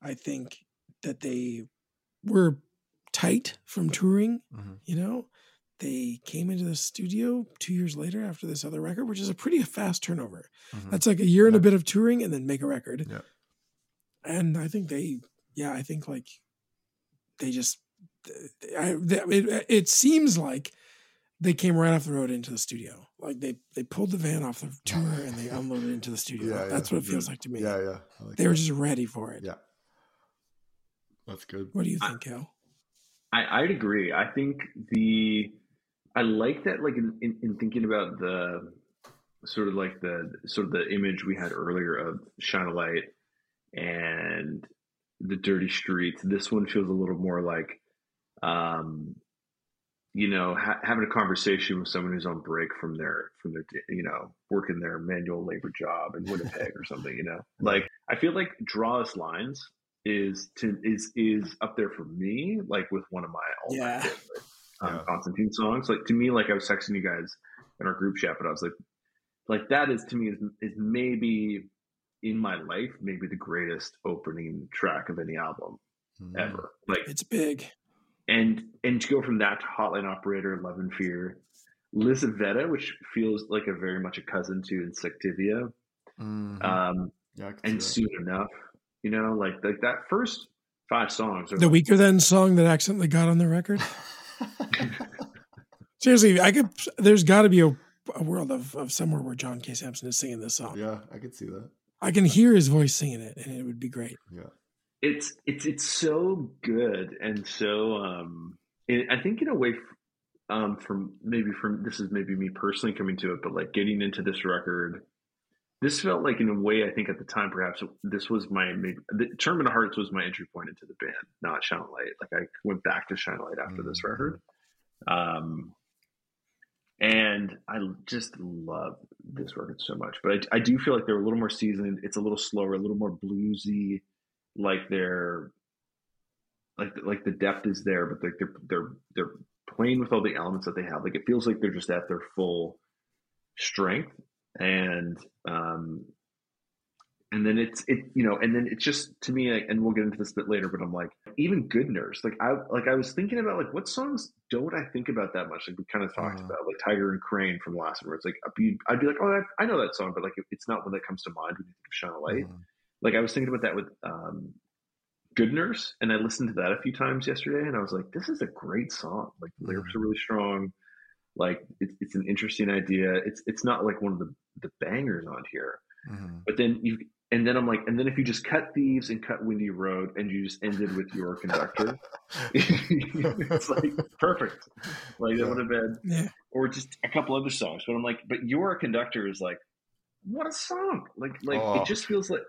I think that they were tight from touring. Mhm. You know, they came into the studio two years later after this other record, which is a pretty fast turnover. Mhm. That's like a year and a bit of touring and then make a record. Yeah. And I think they, yeah, I think like they just, I, they, it, it seems like they came right off the road into the studio. Like they they pulled the van off the tour and they unloaded into the studio. Yeah, That's yeah. what it feels like to me. Yeah, yeah. Like They were just ready for it. Yeah. That's good. What do you I- think, Cal? I, I'd agree. I think the I like that like in, in, in thinking about the sort of like the sort of the image we had earlier of Shine a Light and the dirty streets. This one feels a little more like um you know ha- having a conversation with someone who's on break from their from their you know working their manual labor job in Winnipeg or something you know [laughs] like I feel like draw us lines is to is is up there for me like with one of my all Yeah. favorite um, Yeah. Constantine songs like to me like I was texting you guys in our group chat but I was like like that is to me is, is maybe in my life maybe the greatest opening track of any album Mhm. ever like It's big. and and to go from that to Hotline Operator, Love and Fear, Lizaveta, which feels like a very much a cousin to Insectivora, Mhm. um, yeah, and Soon Enough, you know, like like that first five songs are The like, Weakerthans song that accidentally got on the record. [laughs] Seriously, I could. There's got to be a, a world of, of somewhere where John K. Samson is singing this song. yeah, I could see that. I can hear his voice singing it, and it would be great. Yeah. it's it's it's so good and so um it, I think in a way f- um from maybe from this is maybe me personally coming to it, but like getting into this record. This felt like, in a way, I think at the time, perhaps this was my maybe the Tournament of Hearts was my entry point into the band, not Shine Light. Like I went back to Shine Light after this Mhm. record, um, and I just love this record so much. But I, I do feel like they're a little more seasoned. It's a little slower, a little more bluesy. Like they're like like the depth is there, but like they're they're they're playing with all the elements that they have. Like it feels like they're just at their full strength, and um, and then it's it you know, and then it's just to me, like, and we'll get into this a bit later, but I'm like even Good Nurse. Like I like I was thinking about like what songs don't I think about that much? Like we kind of talked Mhm. about like Tiger and Crane from last one, it's like I'd be, I'd be like, oh, I, I know that song, but like it- it's not one that comes to mind when you think of Shine a Light Mhm. like I was thinking about that with um, Good Nurse, and I listened to that a few times yesterday, and I was like, this is a great song. Like the lyrics are really strong. Like it's it's an interesting idea. It's it's not like one of the the bangers on here, Mhm. but then you and then I'm like, and then if you just cut Thieves and cut Windy Road, and you just ended with Your Conductor, [laughs] it's like perfect. Like that would have been Yeah, or just a couple other songs. But I'm like, but You're Conductor is like, what a song! Like like Oh. it just feels like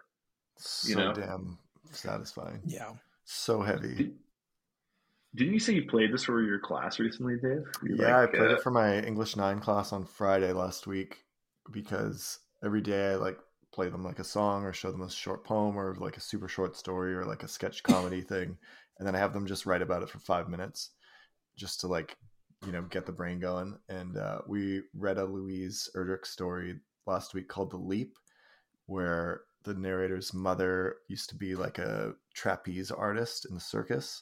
so You know? damn satisfying. yeah. So heavy. Did, didn't you say you played this for your class recently, Dave? You yeah, like, I played uh, it for my English nine class on Friday last week because every day I like play them like a song or show them a short poem or like a super short story or like a sketch comedy thing, and then I have them just write about it for five minutes, just to like you know get the brain going. And uh, we read a Louise Erdrich story last week called "The Leap," where the narrator's mother used to be like a trapeze artist in the circus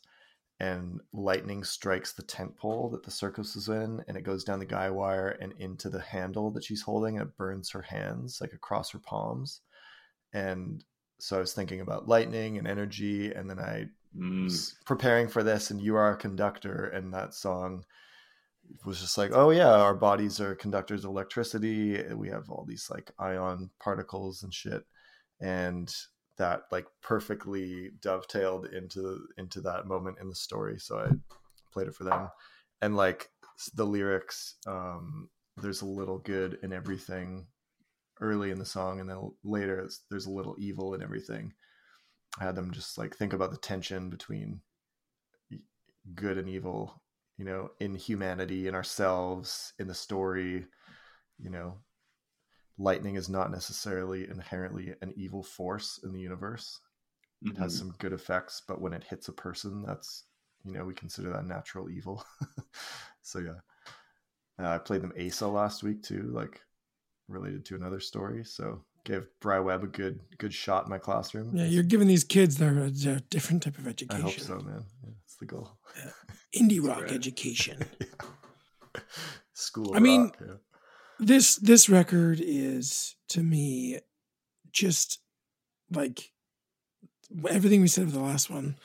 and lightning strikes the tent pole that the circus is in and it goes down the guy wire and into the handle that she's holding and it burns her hands like across her palms. And so i was thinking about lightning and energy and then i mm, was preparing for this and you are a conductor and that song was just like oh yeah our bodies are conductors of electricity. We have all these like ion particles and shit. And that like perfectly dovetailed into into that moment in the story so i played it for them and like the lyrics um there's a little good in everything early in the song, and then later there's a little evil in everything. I had them just like think about the tension between good and evil, you know, in humanity, in ourselves, in the story. You know, lightning is not necessarily inherently an evil force in the universe. It has Mhm. some good effects, but when it hits a person, that's you know we consider that natural evil. [laughs] so yeah, uh, I played them Asa last week too, like related to another story. So gave Bry Webb a good good shot in my classroom. Yeah, you're giving these kids their a, a different type of education. I hope so, man. Yeah, that's the goal. Indie rock education. [laughs] yeah. School. I mean, rock, yeah. This this record is to me just like everything we said with the last one.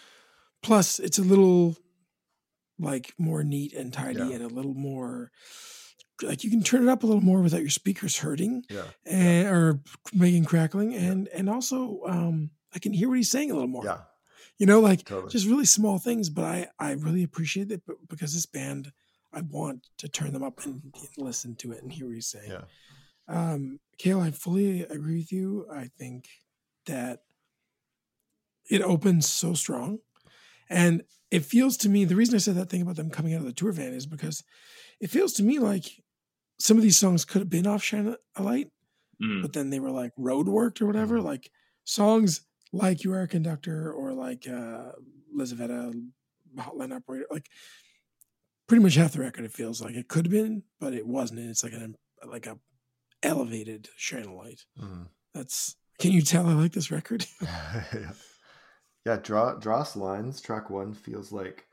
Plus it's a little like more neat and tidy Yeah. and a little more like you can turn it up a little more without your speakers hurting yeah, and or making crackling and and also um i can hear what he's saying a little more. Yeah, you know like totally. just really small things but i i really appreciate it because this band i want to turn them up and, listen to it and hear what he's saying. Yeah, um kale i fully agree with you. I think that it opens so strong. And it feels to me the reason i said that thing about them coming out of the tour van is because it feels to me like some of these songs could have been off shine a light Mm. but then they were like road worked or whatever. Mhm. like songs like you are a conductor or like uh lizaveta hotline operator like pretty much half the record it feels like it could have been but it wasn't and it's like an like a elevated shine a light Mhm. that's can you tell i like this record [laughs] yeah. yeah draw dross lines track one feels like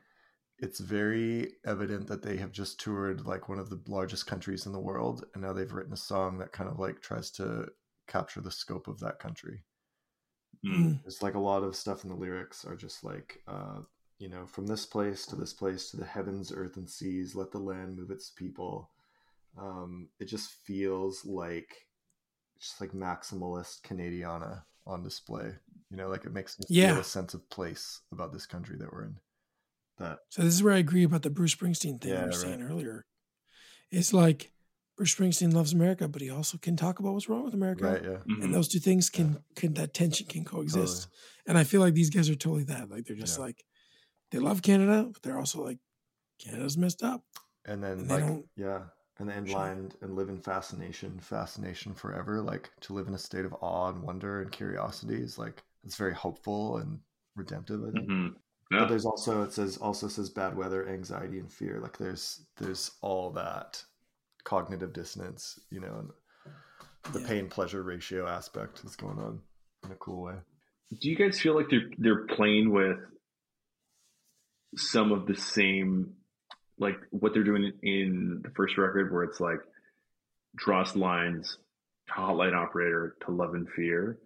it's very evident that they have just toured like one of the largest countries in the world and now they've written a song that kind of like tries to capture the scope of that country Mm. there's like a lot of stuff in the lyrics are just like uh you know from this place to this place to the heavens earth and seas let the land move its people um it just feels like just like maximalist canadiana on display you know like it makes me Yeah. feel a sense of place about this country that we're in that so this is where i agree about the bruce springsteen thing Yeah, you were right. saying earlier it's like bruce springsteen loves america but he also can talk about what's wrong with america right yeah Mhm. and those two things can can that tension can coexist Totally. and i feel like these guys are totally that like they're just Yeah. like they love canada but they're also like canada's messed up and then And like yeah and the end Sure. line and live in fascination fascination forever like to live in a state of awe and wonder and curiosity is like it's very hopeful and redemptive i think Mhm. but there's also it says also says bad weather anxiety and fear like there's there's all that cognitive dissonance you know and the Yeah. pain pleasure ratio aspect is going on in a cool way Do you guys feel like they're they're playing with some of the same, like what they're doing in the first record, where it's like Dross lines, hotline operator to love and fear,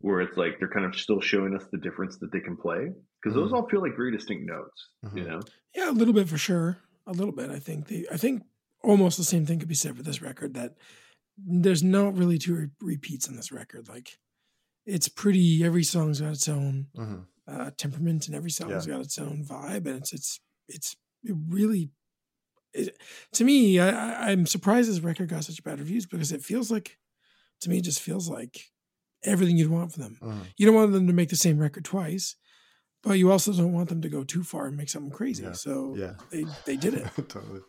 where it's like they're kind of still showing us the difference that they can play because those Mhm. all feel like very distinct notes, you Mhm. know. yeah a little bit for sure a little bit i think they i think almost the same thing could be said for this record that there's not really two re- repeats on this record like it's pretty every song's got its own Mhm. Uh, temperament and every song's Yeah. got its own vibe and it's it's it's it really it, to me I, i'm surprised this record got such bad reviews because it feels like to me it just feels like everything you'd want from them Mhm. you don't want them to make the same record twice but you also don't want them to go too far and make something crazy Yeah. so yeah they they did it [laughs] totally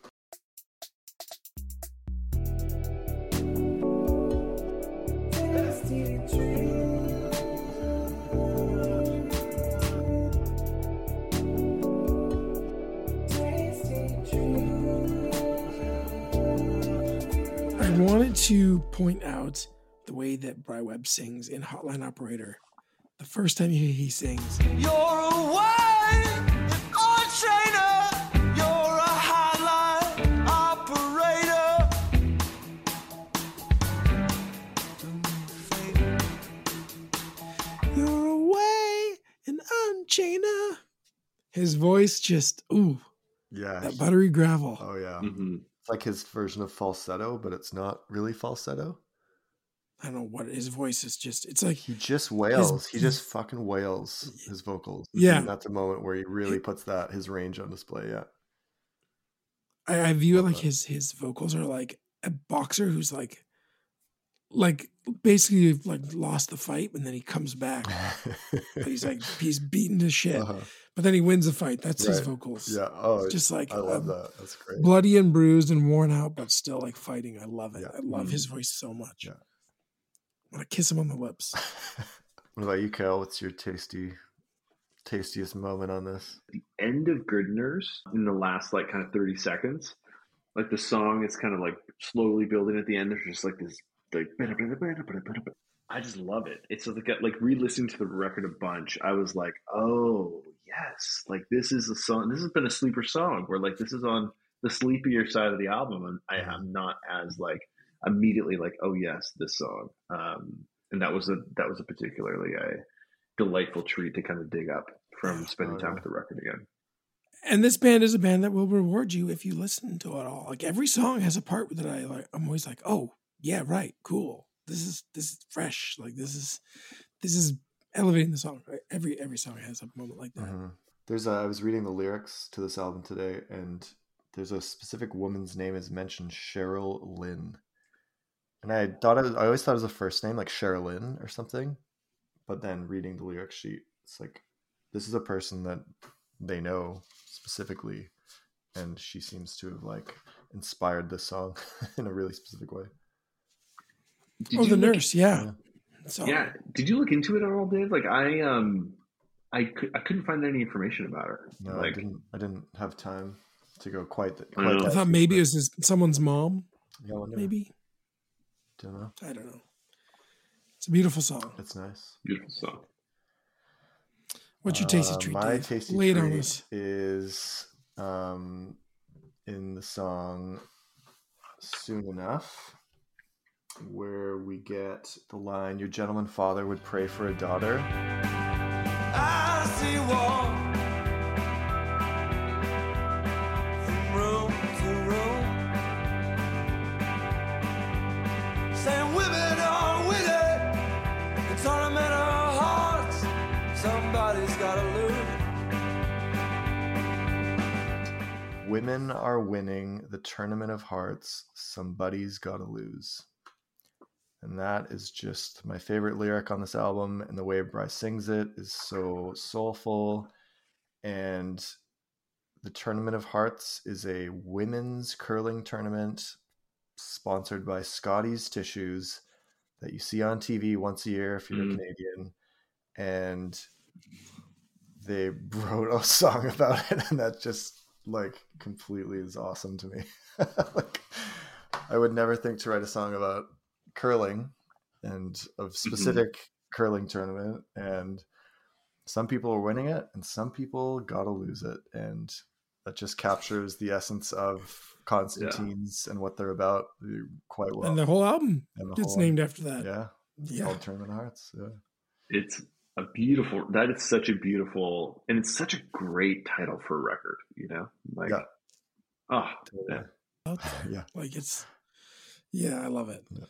i wanted to point out the way that bry webb sings in hotline operator the first time he, he sings You're a wine on trainer. You're a highline operator. You're away and unchainer. His voice just ooh, yeah that buttery gravel. oh yeah hmm it's like his version of falsetto but it's not really falsetto I don't know what his voice is just. It's like He just wails. he just fucking wails his vocals. Yeah. And that's a moment where he really puts that his range on display. Yeah. I, I view it like that. his his vocals are like a boxer who's like, like basically like lost the fight, and then he comes back. [laughs] He's like he's beaten to shit, Uh-huh. But then he wins the fight. That's his vocals. Yeah. Oh, It's just like I love um, that. That's great. bloody and bruised and worn out, but still like fighting. I love it. Yeah. I love Mm. his voice so much. Yeah. I want to kiss him on the lips. [laughs] what about you, Cal? What's your tasty, tastiest moment on this? the end of Good Nurse in the last like kind of 30 seconds. Like the song is kind of like slowly building at the end. There's just like this like I just love it. It's like like re-listening to the record a bunch. I was like, oh yes, like this is a song. This has been a sleeper song where like this is on the sleepier side of the album, and I am not as like immediately like, oh yes, this song. Um, and that was a that was a particularly a delightful treat to kind of dig up from [sighs] spending Oh, time with the record again. And this band is a band that will reward you if you listen to it all. Like every song has a part that I like. I'm always like, oh yeah, right, cool. This is this is fresh. Like this is this is elevating the song. Every every song has a moment like that. Mhm. There's a, I was reading the lyrics to this album today, and there's a specific woman's name is mentioned, Cheryl Lynn. And I thought it was, I always thought it was a first name like Cheryl Lynn or something, but then reading the lyric sheet, it's like this is a person that they know specifically, and she seems to have like inspired this song [laughs] in a really specific way. Did oh, the look- nurse, yeah. Yeah. So Yeah. Did you look into it at all, Dave? Like I um I could I couldn't find any information about her. No, I didn't. I didn't have time to go quite. The, I quite. I that thought maybe but- it was his, someone's mom. Yeah, I wonder. Maybe Don't know. I don't know. It's a beautiful song. It's nice. beautiful song. What's your tasty Uh, treat? My Dave? tasty Lay it on treat is um, in the song "Soon Enough," where we get the line, "Your gentleman father would pray for a daughter." I see walk from room to room, saying women are winning the tournament of hearts. Somebody's gotta lose. Women are winning the tournament of hearts. Somebody's got to lose. And that is just my favorite lyric on this album. And the way Bry sings it is so soulful. And the Tournament of Hearts is a women's curling tournament sponsored by Scotties Tissues that you see on TV once a year if you're Mhm. a Canadian. And they [laughs] wrote a song about it. And that just like completely is awesome to me. [laughs] like I would never think to write a song about curling and of mm-hmm. specific curling tournament and some people are winning it and some people gotta lose it and that just captures the essence of Constantine's and what they're about quite well. and the whole album And the gets whole- named after that. Yeah, it's Yeah. called Tournament Hearts. Yeah, It's a beautiful that is such a beautiful and it's such a great title for a record, you know? Like Yeah. oh totally. out there. [laughs] yeah. Like it's, yeah, I love it. Yeah.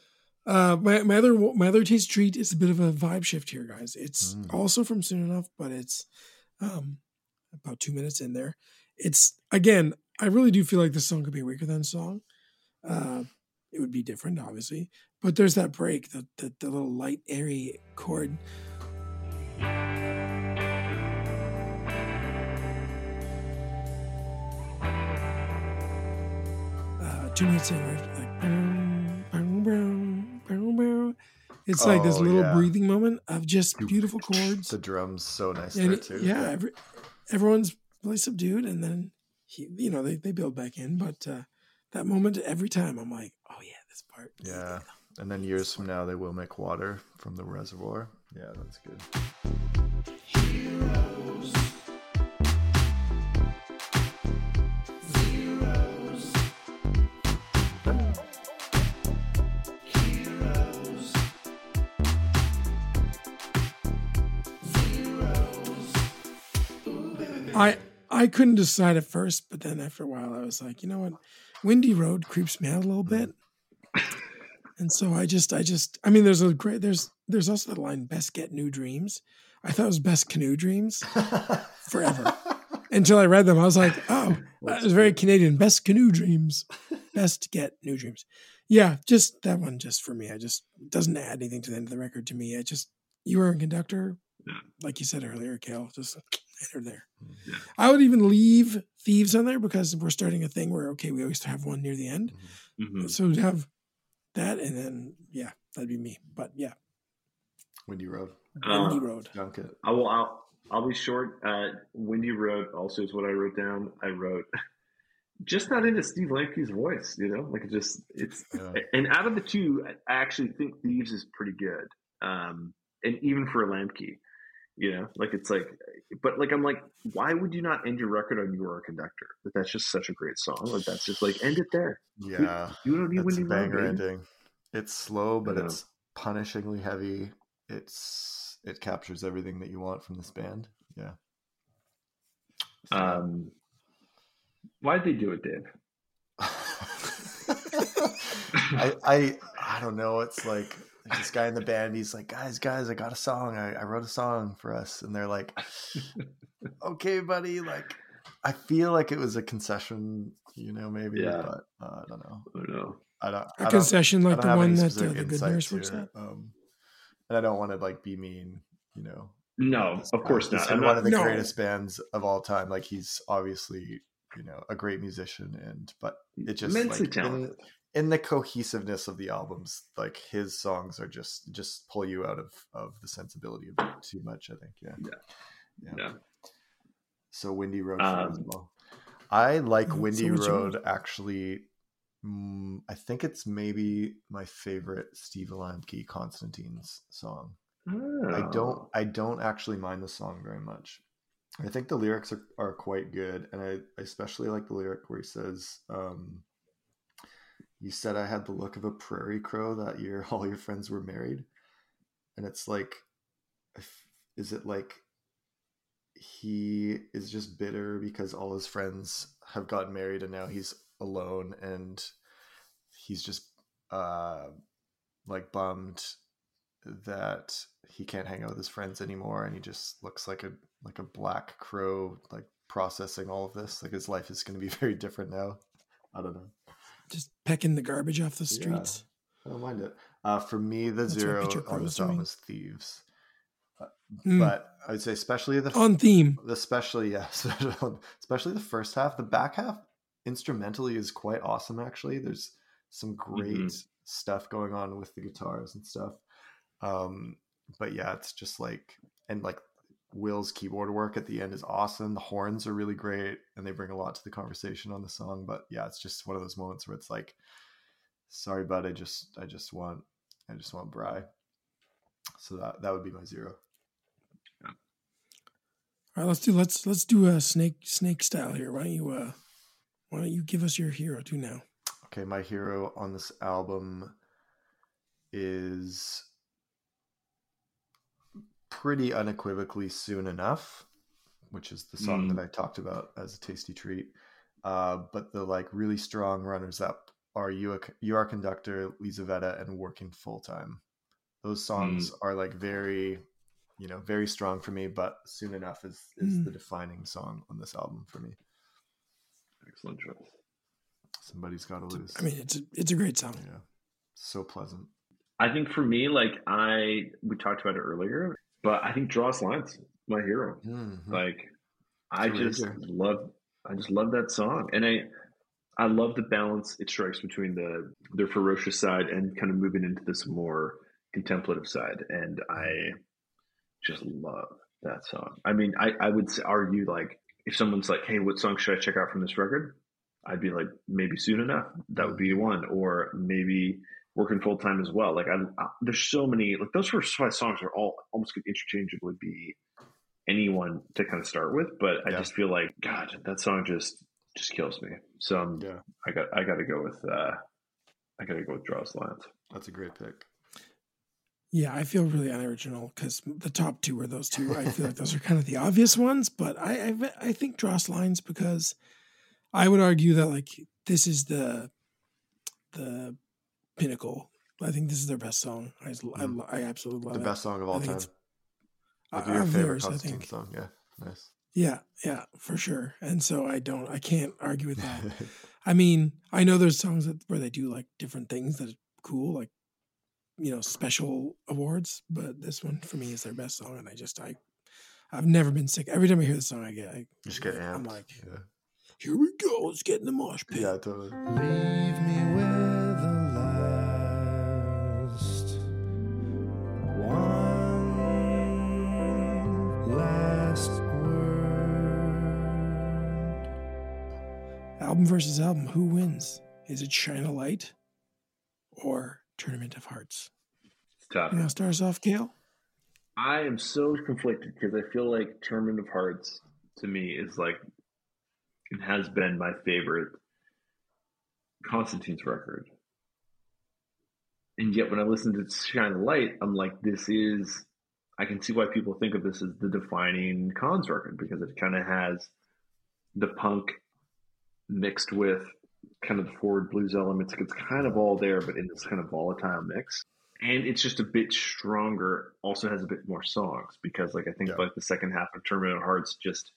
Uh, my my other my other taste treat is a bit of a vibe shift here, guys. It's Mm. also from Soon Enough, but it's um about two minutes in there. It's again, I really do feel like this song could be a Weakerthans song. Uh, it would be different, obviously, but there's that break, the the, the little light airy chord. uh, two minutes in, right? Like, it's like this Oh, little yeah. breathing moment of just beautiful [laughs] chords. The drums so nice And there too. yeah, every, everyone's really subdued, and then he, you know, they, they build back in. But uh, that moment, every time, I'm like, oh yeah, this part. Yeah. And then years from now, they will make water from the reservoir. Yeah, that's good. I I couldn't decide at first, but then after a while, I was like, you know what, Windy Road creeps me out a little bit, and so I just I just I mean, there's a great there's there's also the line "Best Get New Dreams." I thought it was "Best Canoe Dreams" [laughs] forever until I read them. I was like, oh, that was very Canadian. "Best Canoe Dreams," "Best Get New Dreams." Yeah, just that one, just for me. I just doesn't add anything to the end of the record to me. It just you were a conductor, like you said earlier, Kale. Just enter there. Yeah. I would even leave thieves on there because we're starting a thing where okay, we always have one near the end, Mhm. so we'd have that, and then yeah, that'd be me. But yeah, Windy Road. Windy Uh, Road. Dunk. I will. I'll, I'll be short. Uh, Windy Road also is what I wrote down. I wrote [laughs] just not into Steve Lambke's voice. You know, like it just it's. Yeah. And out of the two, I actually think Thieves is pretty good. Um, and even for a Lemke, you know, like it's like, but like I'm like, why would you not end your record on "You Are a Conductor"? But that's just such a great song. Like that's just like end it there. Yeah. You don't need It's a Windy Road. banger baby. ending. It's slow, but it's punishingly heavy. It's it captures everything that you want from this band. Yeah. So- Um, why'd they do it, Dave? [laughs] I, I I don't know. It's like there's this guy in the band. He's like, guys, guys, I got a song. I, I wrote a song for us, and they're like, [laughs] okay, buddy. Like, I feel like it was a concession, you know, maybe. Yeah. But uh, I don't know. I don't know. I don't. I A don't- concession like the one that uh, the good insights nurse works at. Um, and I don't want to like be mean, you know. No, of guy- course he's not. in I'm one not of the No. greatest bands of all time. Like he's obviously, you know, a great musician, and but it just immensely like, in, talented. In the cohesiveness of the albums, like his songs are just just pull you out of of the sensibility of it too much. I think, yeah, Yeah. yeah. Yeah. So Windy Road, me as Um, well. I like Mm, so Windy Road actually. Mm, I think it's maybe my favorite Steve Lambke Constantine's song. I Oh. don't I don't actually mind the song very much. I think the lyrics are, are quite good, and I, I especially like the lyric where he says, um, "You said I had the look of a prairie crow that year. [laughs] All your friends were married," and it's like, is it like he is just bitter because all his friends have gotten married and now he's alone and he's just uh like bummed that he can't hang out with his friends anymore and he just looks like a like a black crow like processing all of this? Like his life is going to be [laughs] very different now? I don't know Just pecking the garbage off the Yeah. streets. i don't mind it uh for me the That's what zero on Crow this is album is thieves Uh, Mm. but i would say especially the On theme. especially yeah [laughs] especially the first half the back half instrumentally is quite awesome actually there's some great Mhm. stuff going on with the guitars and stuff um but yeah it's just like and like will's keyboard work at the end is awesome the horns are really great and they bring a lot to the conversation on the song but yeah it's just one of those moments where it's like sorry bud i just i just want i just want bry so that that would be my zero All right, let's do let's let's do a snake snake style here. Why don't you uh why don't you give us your hero too now? Okay, my hero on this album is pretty unequivocally soon enough, which is the song Mm. that I talked about as a tasty treat. Uh, but the like really strong runners up are you you are conductor, Lizaveta, and working full time. Those songs are like very, you know, very strong for me. But soon enough is is Mm. the defining song on this album for me. Excellent choice. Somebody's got to lose. I mean, it's a, it's a great song. yeah, so pleasant. I think for me, like I we talked about it earlier, but I think Draw Us Lines, my hero. Mhm. Like I It's just love I just love that song. And I I love the balance it strikes between the their ferocious side and kind of moving into this more contemplative side. And I just love that song. I mean, I, I would argue like if someone's like, "Hey, what song should I check out from this record?" I'd be like, maybe "Soon Enough." That would be one, or maybe "Working Full Time" as well. Like, I, I there's so many like those first five songs are all almost could interchangeably be anyone to kind of start with. But I Yeah. just feel like God, that song just just kills me. So um, Yeah, I got I got to go with uh, I got to go with Draw Us Lines. that's a great pick. Yeah, I feel really unoriginal because the top two are those two. I feel like those are kind of the obvious ones, but I I, I think Draw Us Lines because I would argue that like this is the the pinnacle. I think this is their best song. I just- I, Mm. I absolutely love the it. best song of all I time. it's- Like your favorite theirs, I think. song. Yeah, nice. Yeah, yeah, for sure. And so I don't, I can't argue with that. [laughs] I mean, I know there's songs that, where they do like different things that are cool, like you know, special awards. But this one for me is their best song, and I just I I've never been sick. Every time I hear the song, I get I Just get I'm like, yeah. here we go, let's get in the mosh pit. yeah, totally. Leave me with versus album, who wins? Is it Shine a Light or Tournament of Hearts? It's tough. You start us off, Kale? I am so conflicted because I feel like Tournament of Hearts to me is like it has been my favorite Constantine's record. And yet when I listen to Shine a Light, I'm like, this is I can see why people think of this as the defining cons record because it kind of has the punk mixed with kind of the forward blues elements. It's kind of all there, but in this kind of volatile mix and it's just a bit stronger. Also has a bit more songs because, like, I think Yeah. like the second half of of Hearts just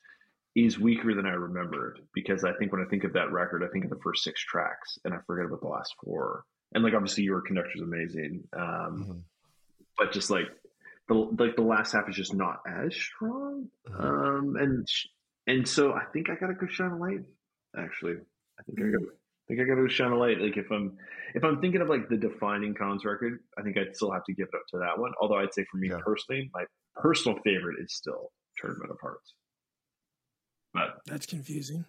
is weaker than I remembered. Because I think when I think of that record, I think of the first six tracks, and I forget about the last four. And like, obviously, Your Conductor's amazing, um, Mhm. but just like the like the last half is just not as strong. Mhm. Um, and sh- and so I think I gotta go shine a light. Actually, I think I gotta. I think I gotta go shine a light. Like if I'm if I'm thinking of like the defining cons record, I think I'd still have to give it up to that one. Although I'd say for me Yeah. personally, my personal favorite is still Tournament of Hearts. But That's confusing.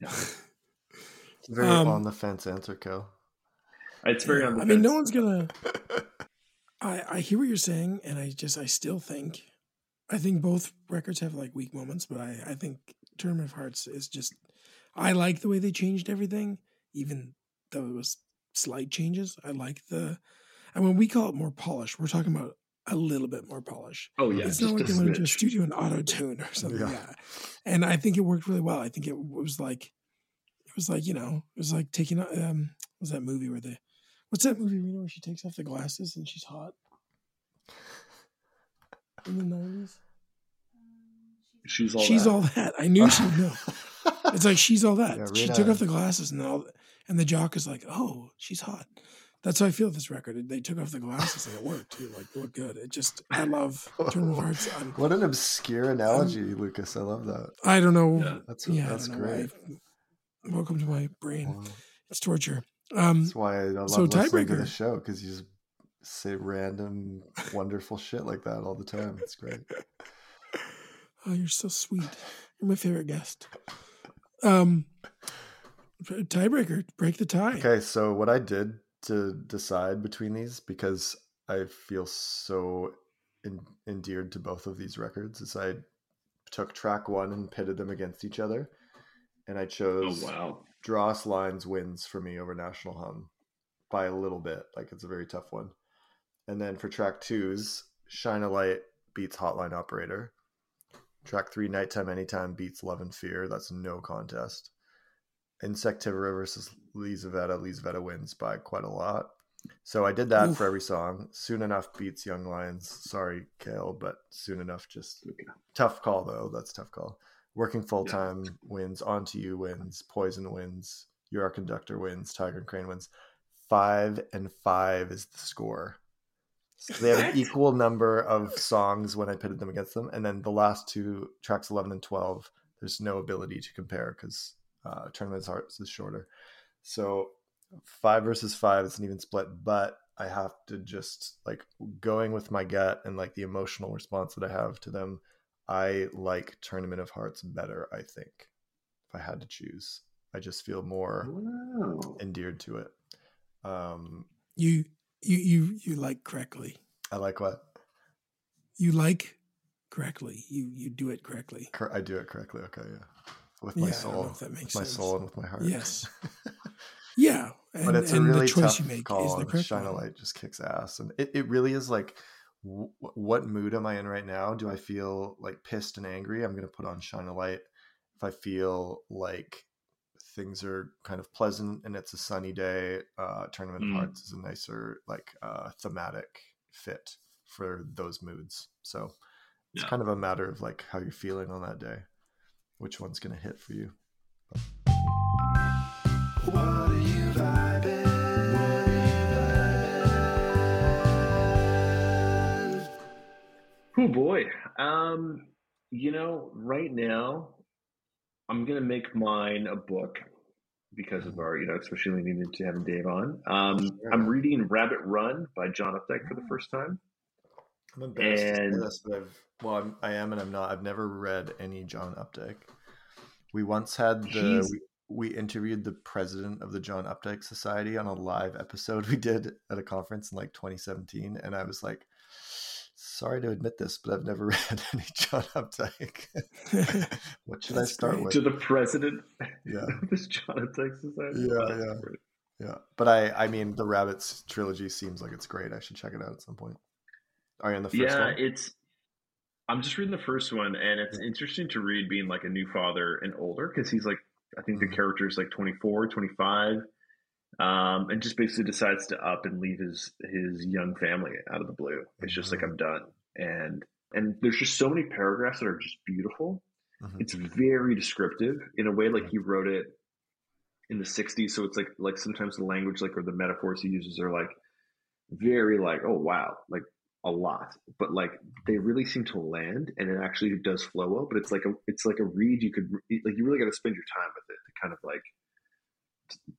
yeah, [laughs] Very Um, on the fence answer, Kel. it's very. Yeah, on the I mean, no one's gonna. [laughs] I I hear what you're saying, and I just I still think, I think both records have like weak moments, but I I think Tournament of Hearts is just. I like the way they changed everything, even though it was slight changes. I like the, and when we call it more polish, we're talking about a little bit more polish. Oh yeah, it's not like a they went into a studio and auto tune or something. Yeah. Yeah. And I think it worked really well. I think it was like, it was like, you know, it was like taking, um, what was that movie where the, what's that movie, Reno, where she takes off the glasses and she's hot? In the 90s? She's all. she's that. all that. I knew she would [laughs] know. It's like she's all that. Yeah, she took off the glasses and all, and the jock is like, oh, she's hot. That's how I feel with this record. They took off the glasses and it worked too. Like, it looked good. It just, I love Tournament of Hearts. I'm, [laughs] What an obscure analogy, Lucas. I love that. I don't know. Yeah. That's yeah, that's know great. why. Welcome to my brain. Wow. It's torture. Um, That's why I love so listening to the show because you just say random, wonderful shit like that all the time. It's great. [laughs] oh, you're so sweet. You're my favorite guest. Um, tiebreaker, break the tie. Okay, so what I did to decide between these because I feel so en- endeared to both of these records is I took track one and pitted them against each other, and I Oh chose wow. Draw Us Lines wins for me over National Hum by a little bit. Like it's a very tough one. And then for track twos, Shine a Light beats Hotline Operator. Track three, Nighttime Anytime beats Love and Fear. That's no contest. Insectivora versus Lizaveta. Lizaveta wins by quite a lot. So I did that Oof. for every song. Soon Enough beats Young Lions. Sorry, Kale, but Soon Enough just Okay. tough call though. That's a tough call. Working full time wins. On to you wins. Poison wins. You're our conductor wins. Tiger and Crane wins. Five and five is the score. So they have an equal number of songs when I pitted them against them, and then the last two tracks, eleven and twelve, there's no ability to compare because uh, Tournament's Hearts is shorter. So five versus five, it's an even split, but I have to just like going with my gut and like the emotional response that I have to them. I like Tournament of Hearts better. I think if I had to choose, I just feel more Wow. endeared to it. Um, You, you, you, you like correctly. I like what You like correctly. You, you do it correctly. Cor- I do it correctly. Okay, yeah, with Yeah, my I don't know soul, if that makes my soul, and with my heart. Yes. [laughs] Yeah, and, but it's a really tough you make call. is the Shine a. Light just kicks ass, and it, it really is like, w- what mood am I in right now? Do I feel like pissed and angry? I'm gonna put on Shine a Light. If I feel like things are kind of pleasant and it's a sunny day, uh, Tournament Mm. of Hearts is a nicer like uh, thematic fit for those moods. So it's Yeah. kind of a matter of like how you're feeling on that day, which one's gonna hit for you. What are you? Oh boy. Um, you know, right now, I'm gonna make mine a book because of our, you know, especially leaning into having Dave on. Um. I'm reading Rabbit Run by John Updike for the first time. I'm embarrassed And- this, but I've well, I'm, I am and I'm not. I've never read any John Updike. We once had the we, we interviewed the president of the John Updike Society on a live episode we did at a conference in like 2017, and I was like, "Sorry to admit this, but I've never [laughs] read any John Updike. [laughs] what should I start great. with?" To the president Yeah, [laughs] of this John Updike Society. Yeah, That's yeah. great. yeah. But I, I mean, the Rabbits trilogy seems like it's great. I should check it out at some point. Are you in the first yeah, one? it's. I'm just reading the first one, and it's interesting to read being like a new father and older because he's like, I think Mhm. the character is like 24, 25, um, and just basically decides to up and leave his his young family out of the blue. It's just like Mhm. I'm done, and and there's just so many paragraphs that are just beautiful. Mhm. It's very descriptive in a way like he wrote it in the 60s so it's like like sometimes the language like or the metaphors he uses are like very like oh wow like a lot but like they really seem to land and it actually does flow well but it's like a it's like a read you could like you really got to spend your time with it to kind of like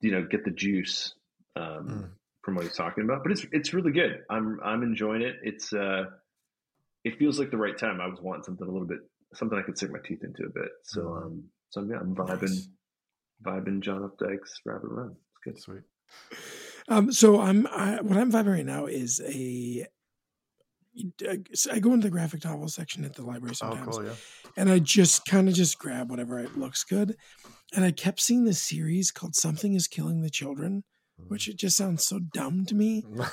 you know get the juice um Mm. from what he's talking about but it's it's really good i'm i'm enjoying it it's uh it feels like the right time i was wanting something a little bit something i could sink my teeth into a bit so Mhm. um so yeah i'm vibing Nice. vibing john updike's rabbit run it's good Sweet. Um, so I'm I, what I'm vibing right now is a. I go into the graphic novel section at the library Oh, sometimes, cool. Yeah. and I just kind of just grab whatever it looks good. And I kept seeing this series called "Something Is Killing the Children," which it just sounds so dumb to me. [laughs]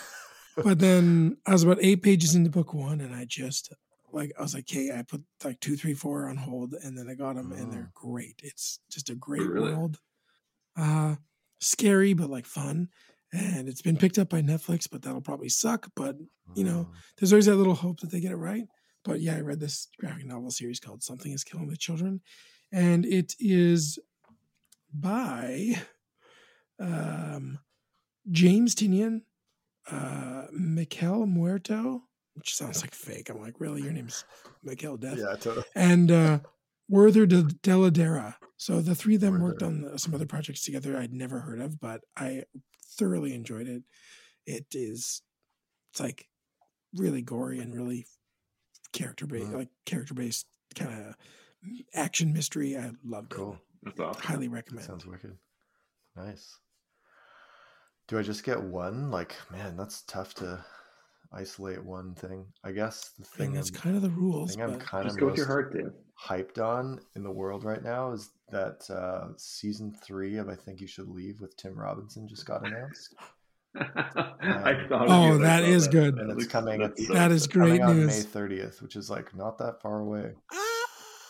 But then I was about eight pages into book one, and I just like I was like, "Okay," I put like two, three, four on hold, and then I got them, and they're great. It's just a great Really? world, uh, scary but like fun. And it's been picked up by Netflix, but that'll probably suck. But you know, Mm. there's always that little hope that they get it right. But yeah, I read this graphic novel series called Something is Killing the Children. And it is by um, James Tynion, uh, Miquel Muerto, which sounds like fake. I'm like, really? Your name's Mikel Death? yeah, totally. And uh, Werther de Dell'Edera. So the three of them worked on some other projects together I'd never heard of, but I thoroughly enjoyed it. It is, it's like really gory and really character based, Mhm. like character based kind of action mystery. I loved Cool. that's awesome it. Highly recommend. Sounds wicked. Nice. Do I just get one? Like, man, that's tough to isolate one thing. I guess the I thing mean, that's I'm, kind of the rules. thing I'm kind just of go with your heart dude hyped on in the world right now is that uh, season three of I Think You Should Leave with Tim Robinson just got announced. [laughs] I Oh, you when that good. And it's coming that's at- so That is. Great Coming on May 30th, which is like not that far away. ah,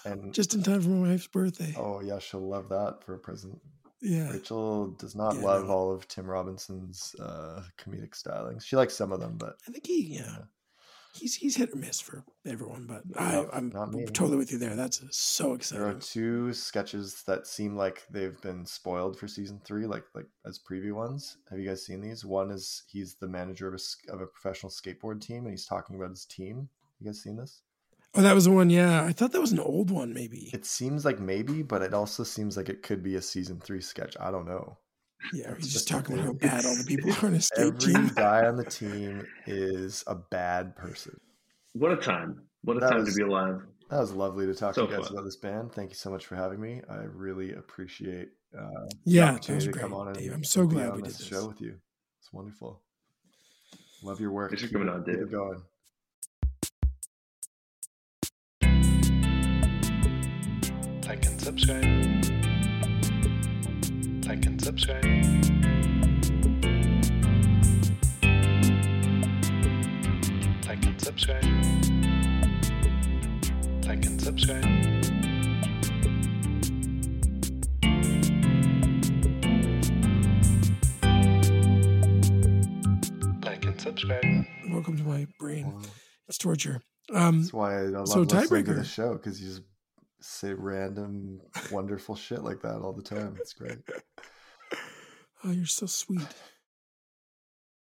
And just in time for my wife's birthday. oh yeah, she'll love that for a present. yeah. Rachel does not Yeah, love all of Tim Robinson's uh, comedic stylings. She likes some of them, but I think he, yeah, he's he's hit or miss for everyone, but I, I'm totally with you there. That's uh, so exciting. there are two sketches that seem like they've been spoiled for season three, like like as preview ones. Have you guys seen these? One is he's the manager of a, of a professional skateboard team, and he's talking about his team. You guys seen this? Oh, that was the one. Yeah, I thought that was an old one. Maybe. It seems like maybe, but it also seems like it could be a season three sketch. I don't know. Yeah, it's he's just just talking about how [laughs] bad all the people are on his skate Every team. guy on the team is a bad person. what a time what a That time was- to be alive That was lovely to talk So to you guys fun. about this band. Thank you so much for having me. I really appreciate uh, Yeah, that opportunity was to come great, on and, Dave. I'm so be glad on we did this this. show with you. It's wonderful. Love your work. Thanks for Keep coming it- on, keep Dave. it going. Like and subscribe. Like and subscribe. Like and subscribe. Like and subscribe. Like and subscribe. Welcome to my brain. It's torture. Um, That's why I love so listening to the show because you just say random, wonderful shit like that all the time. It's great. [laughs] Oh, you're so sweet.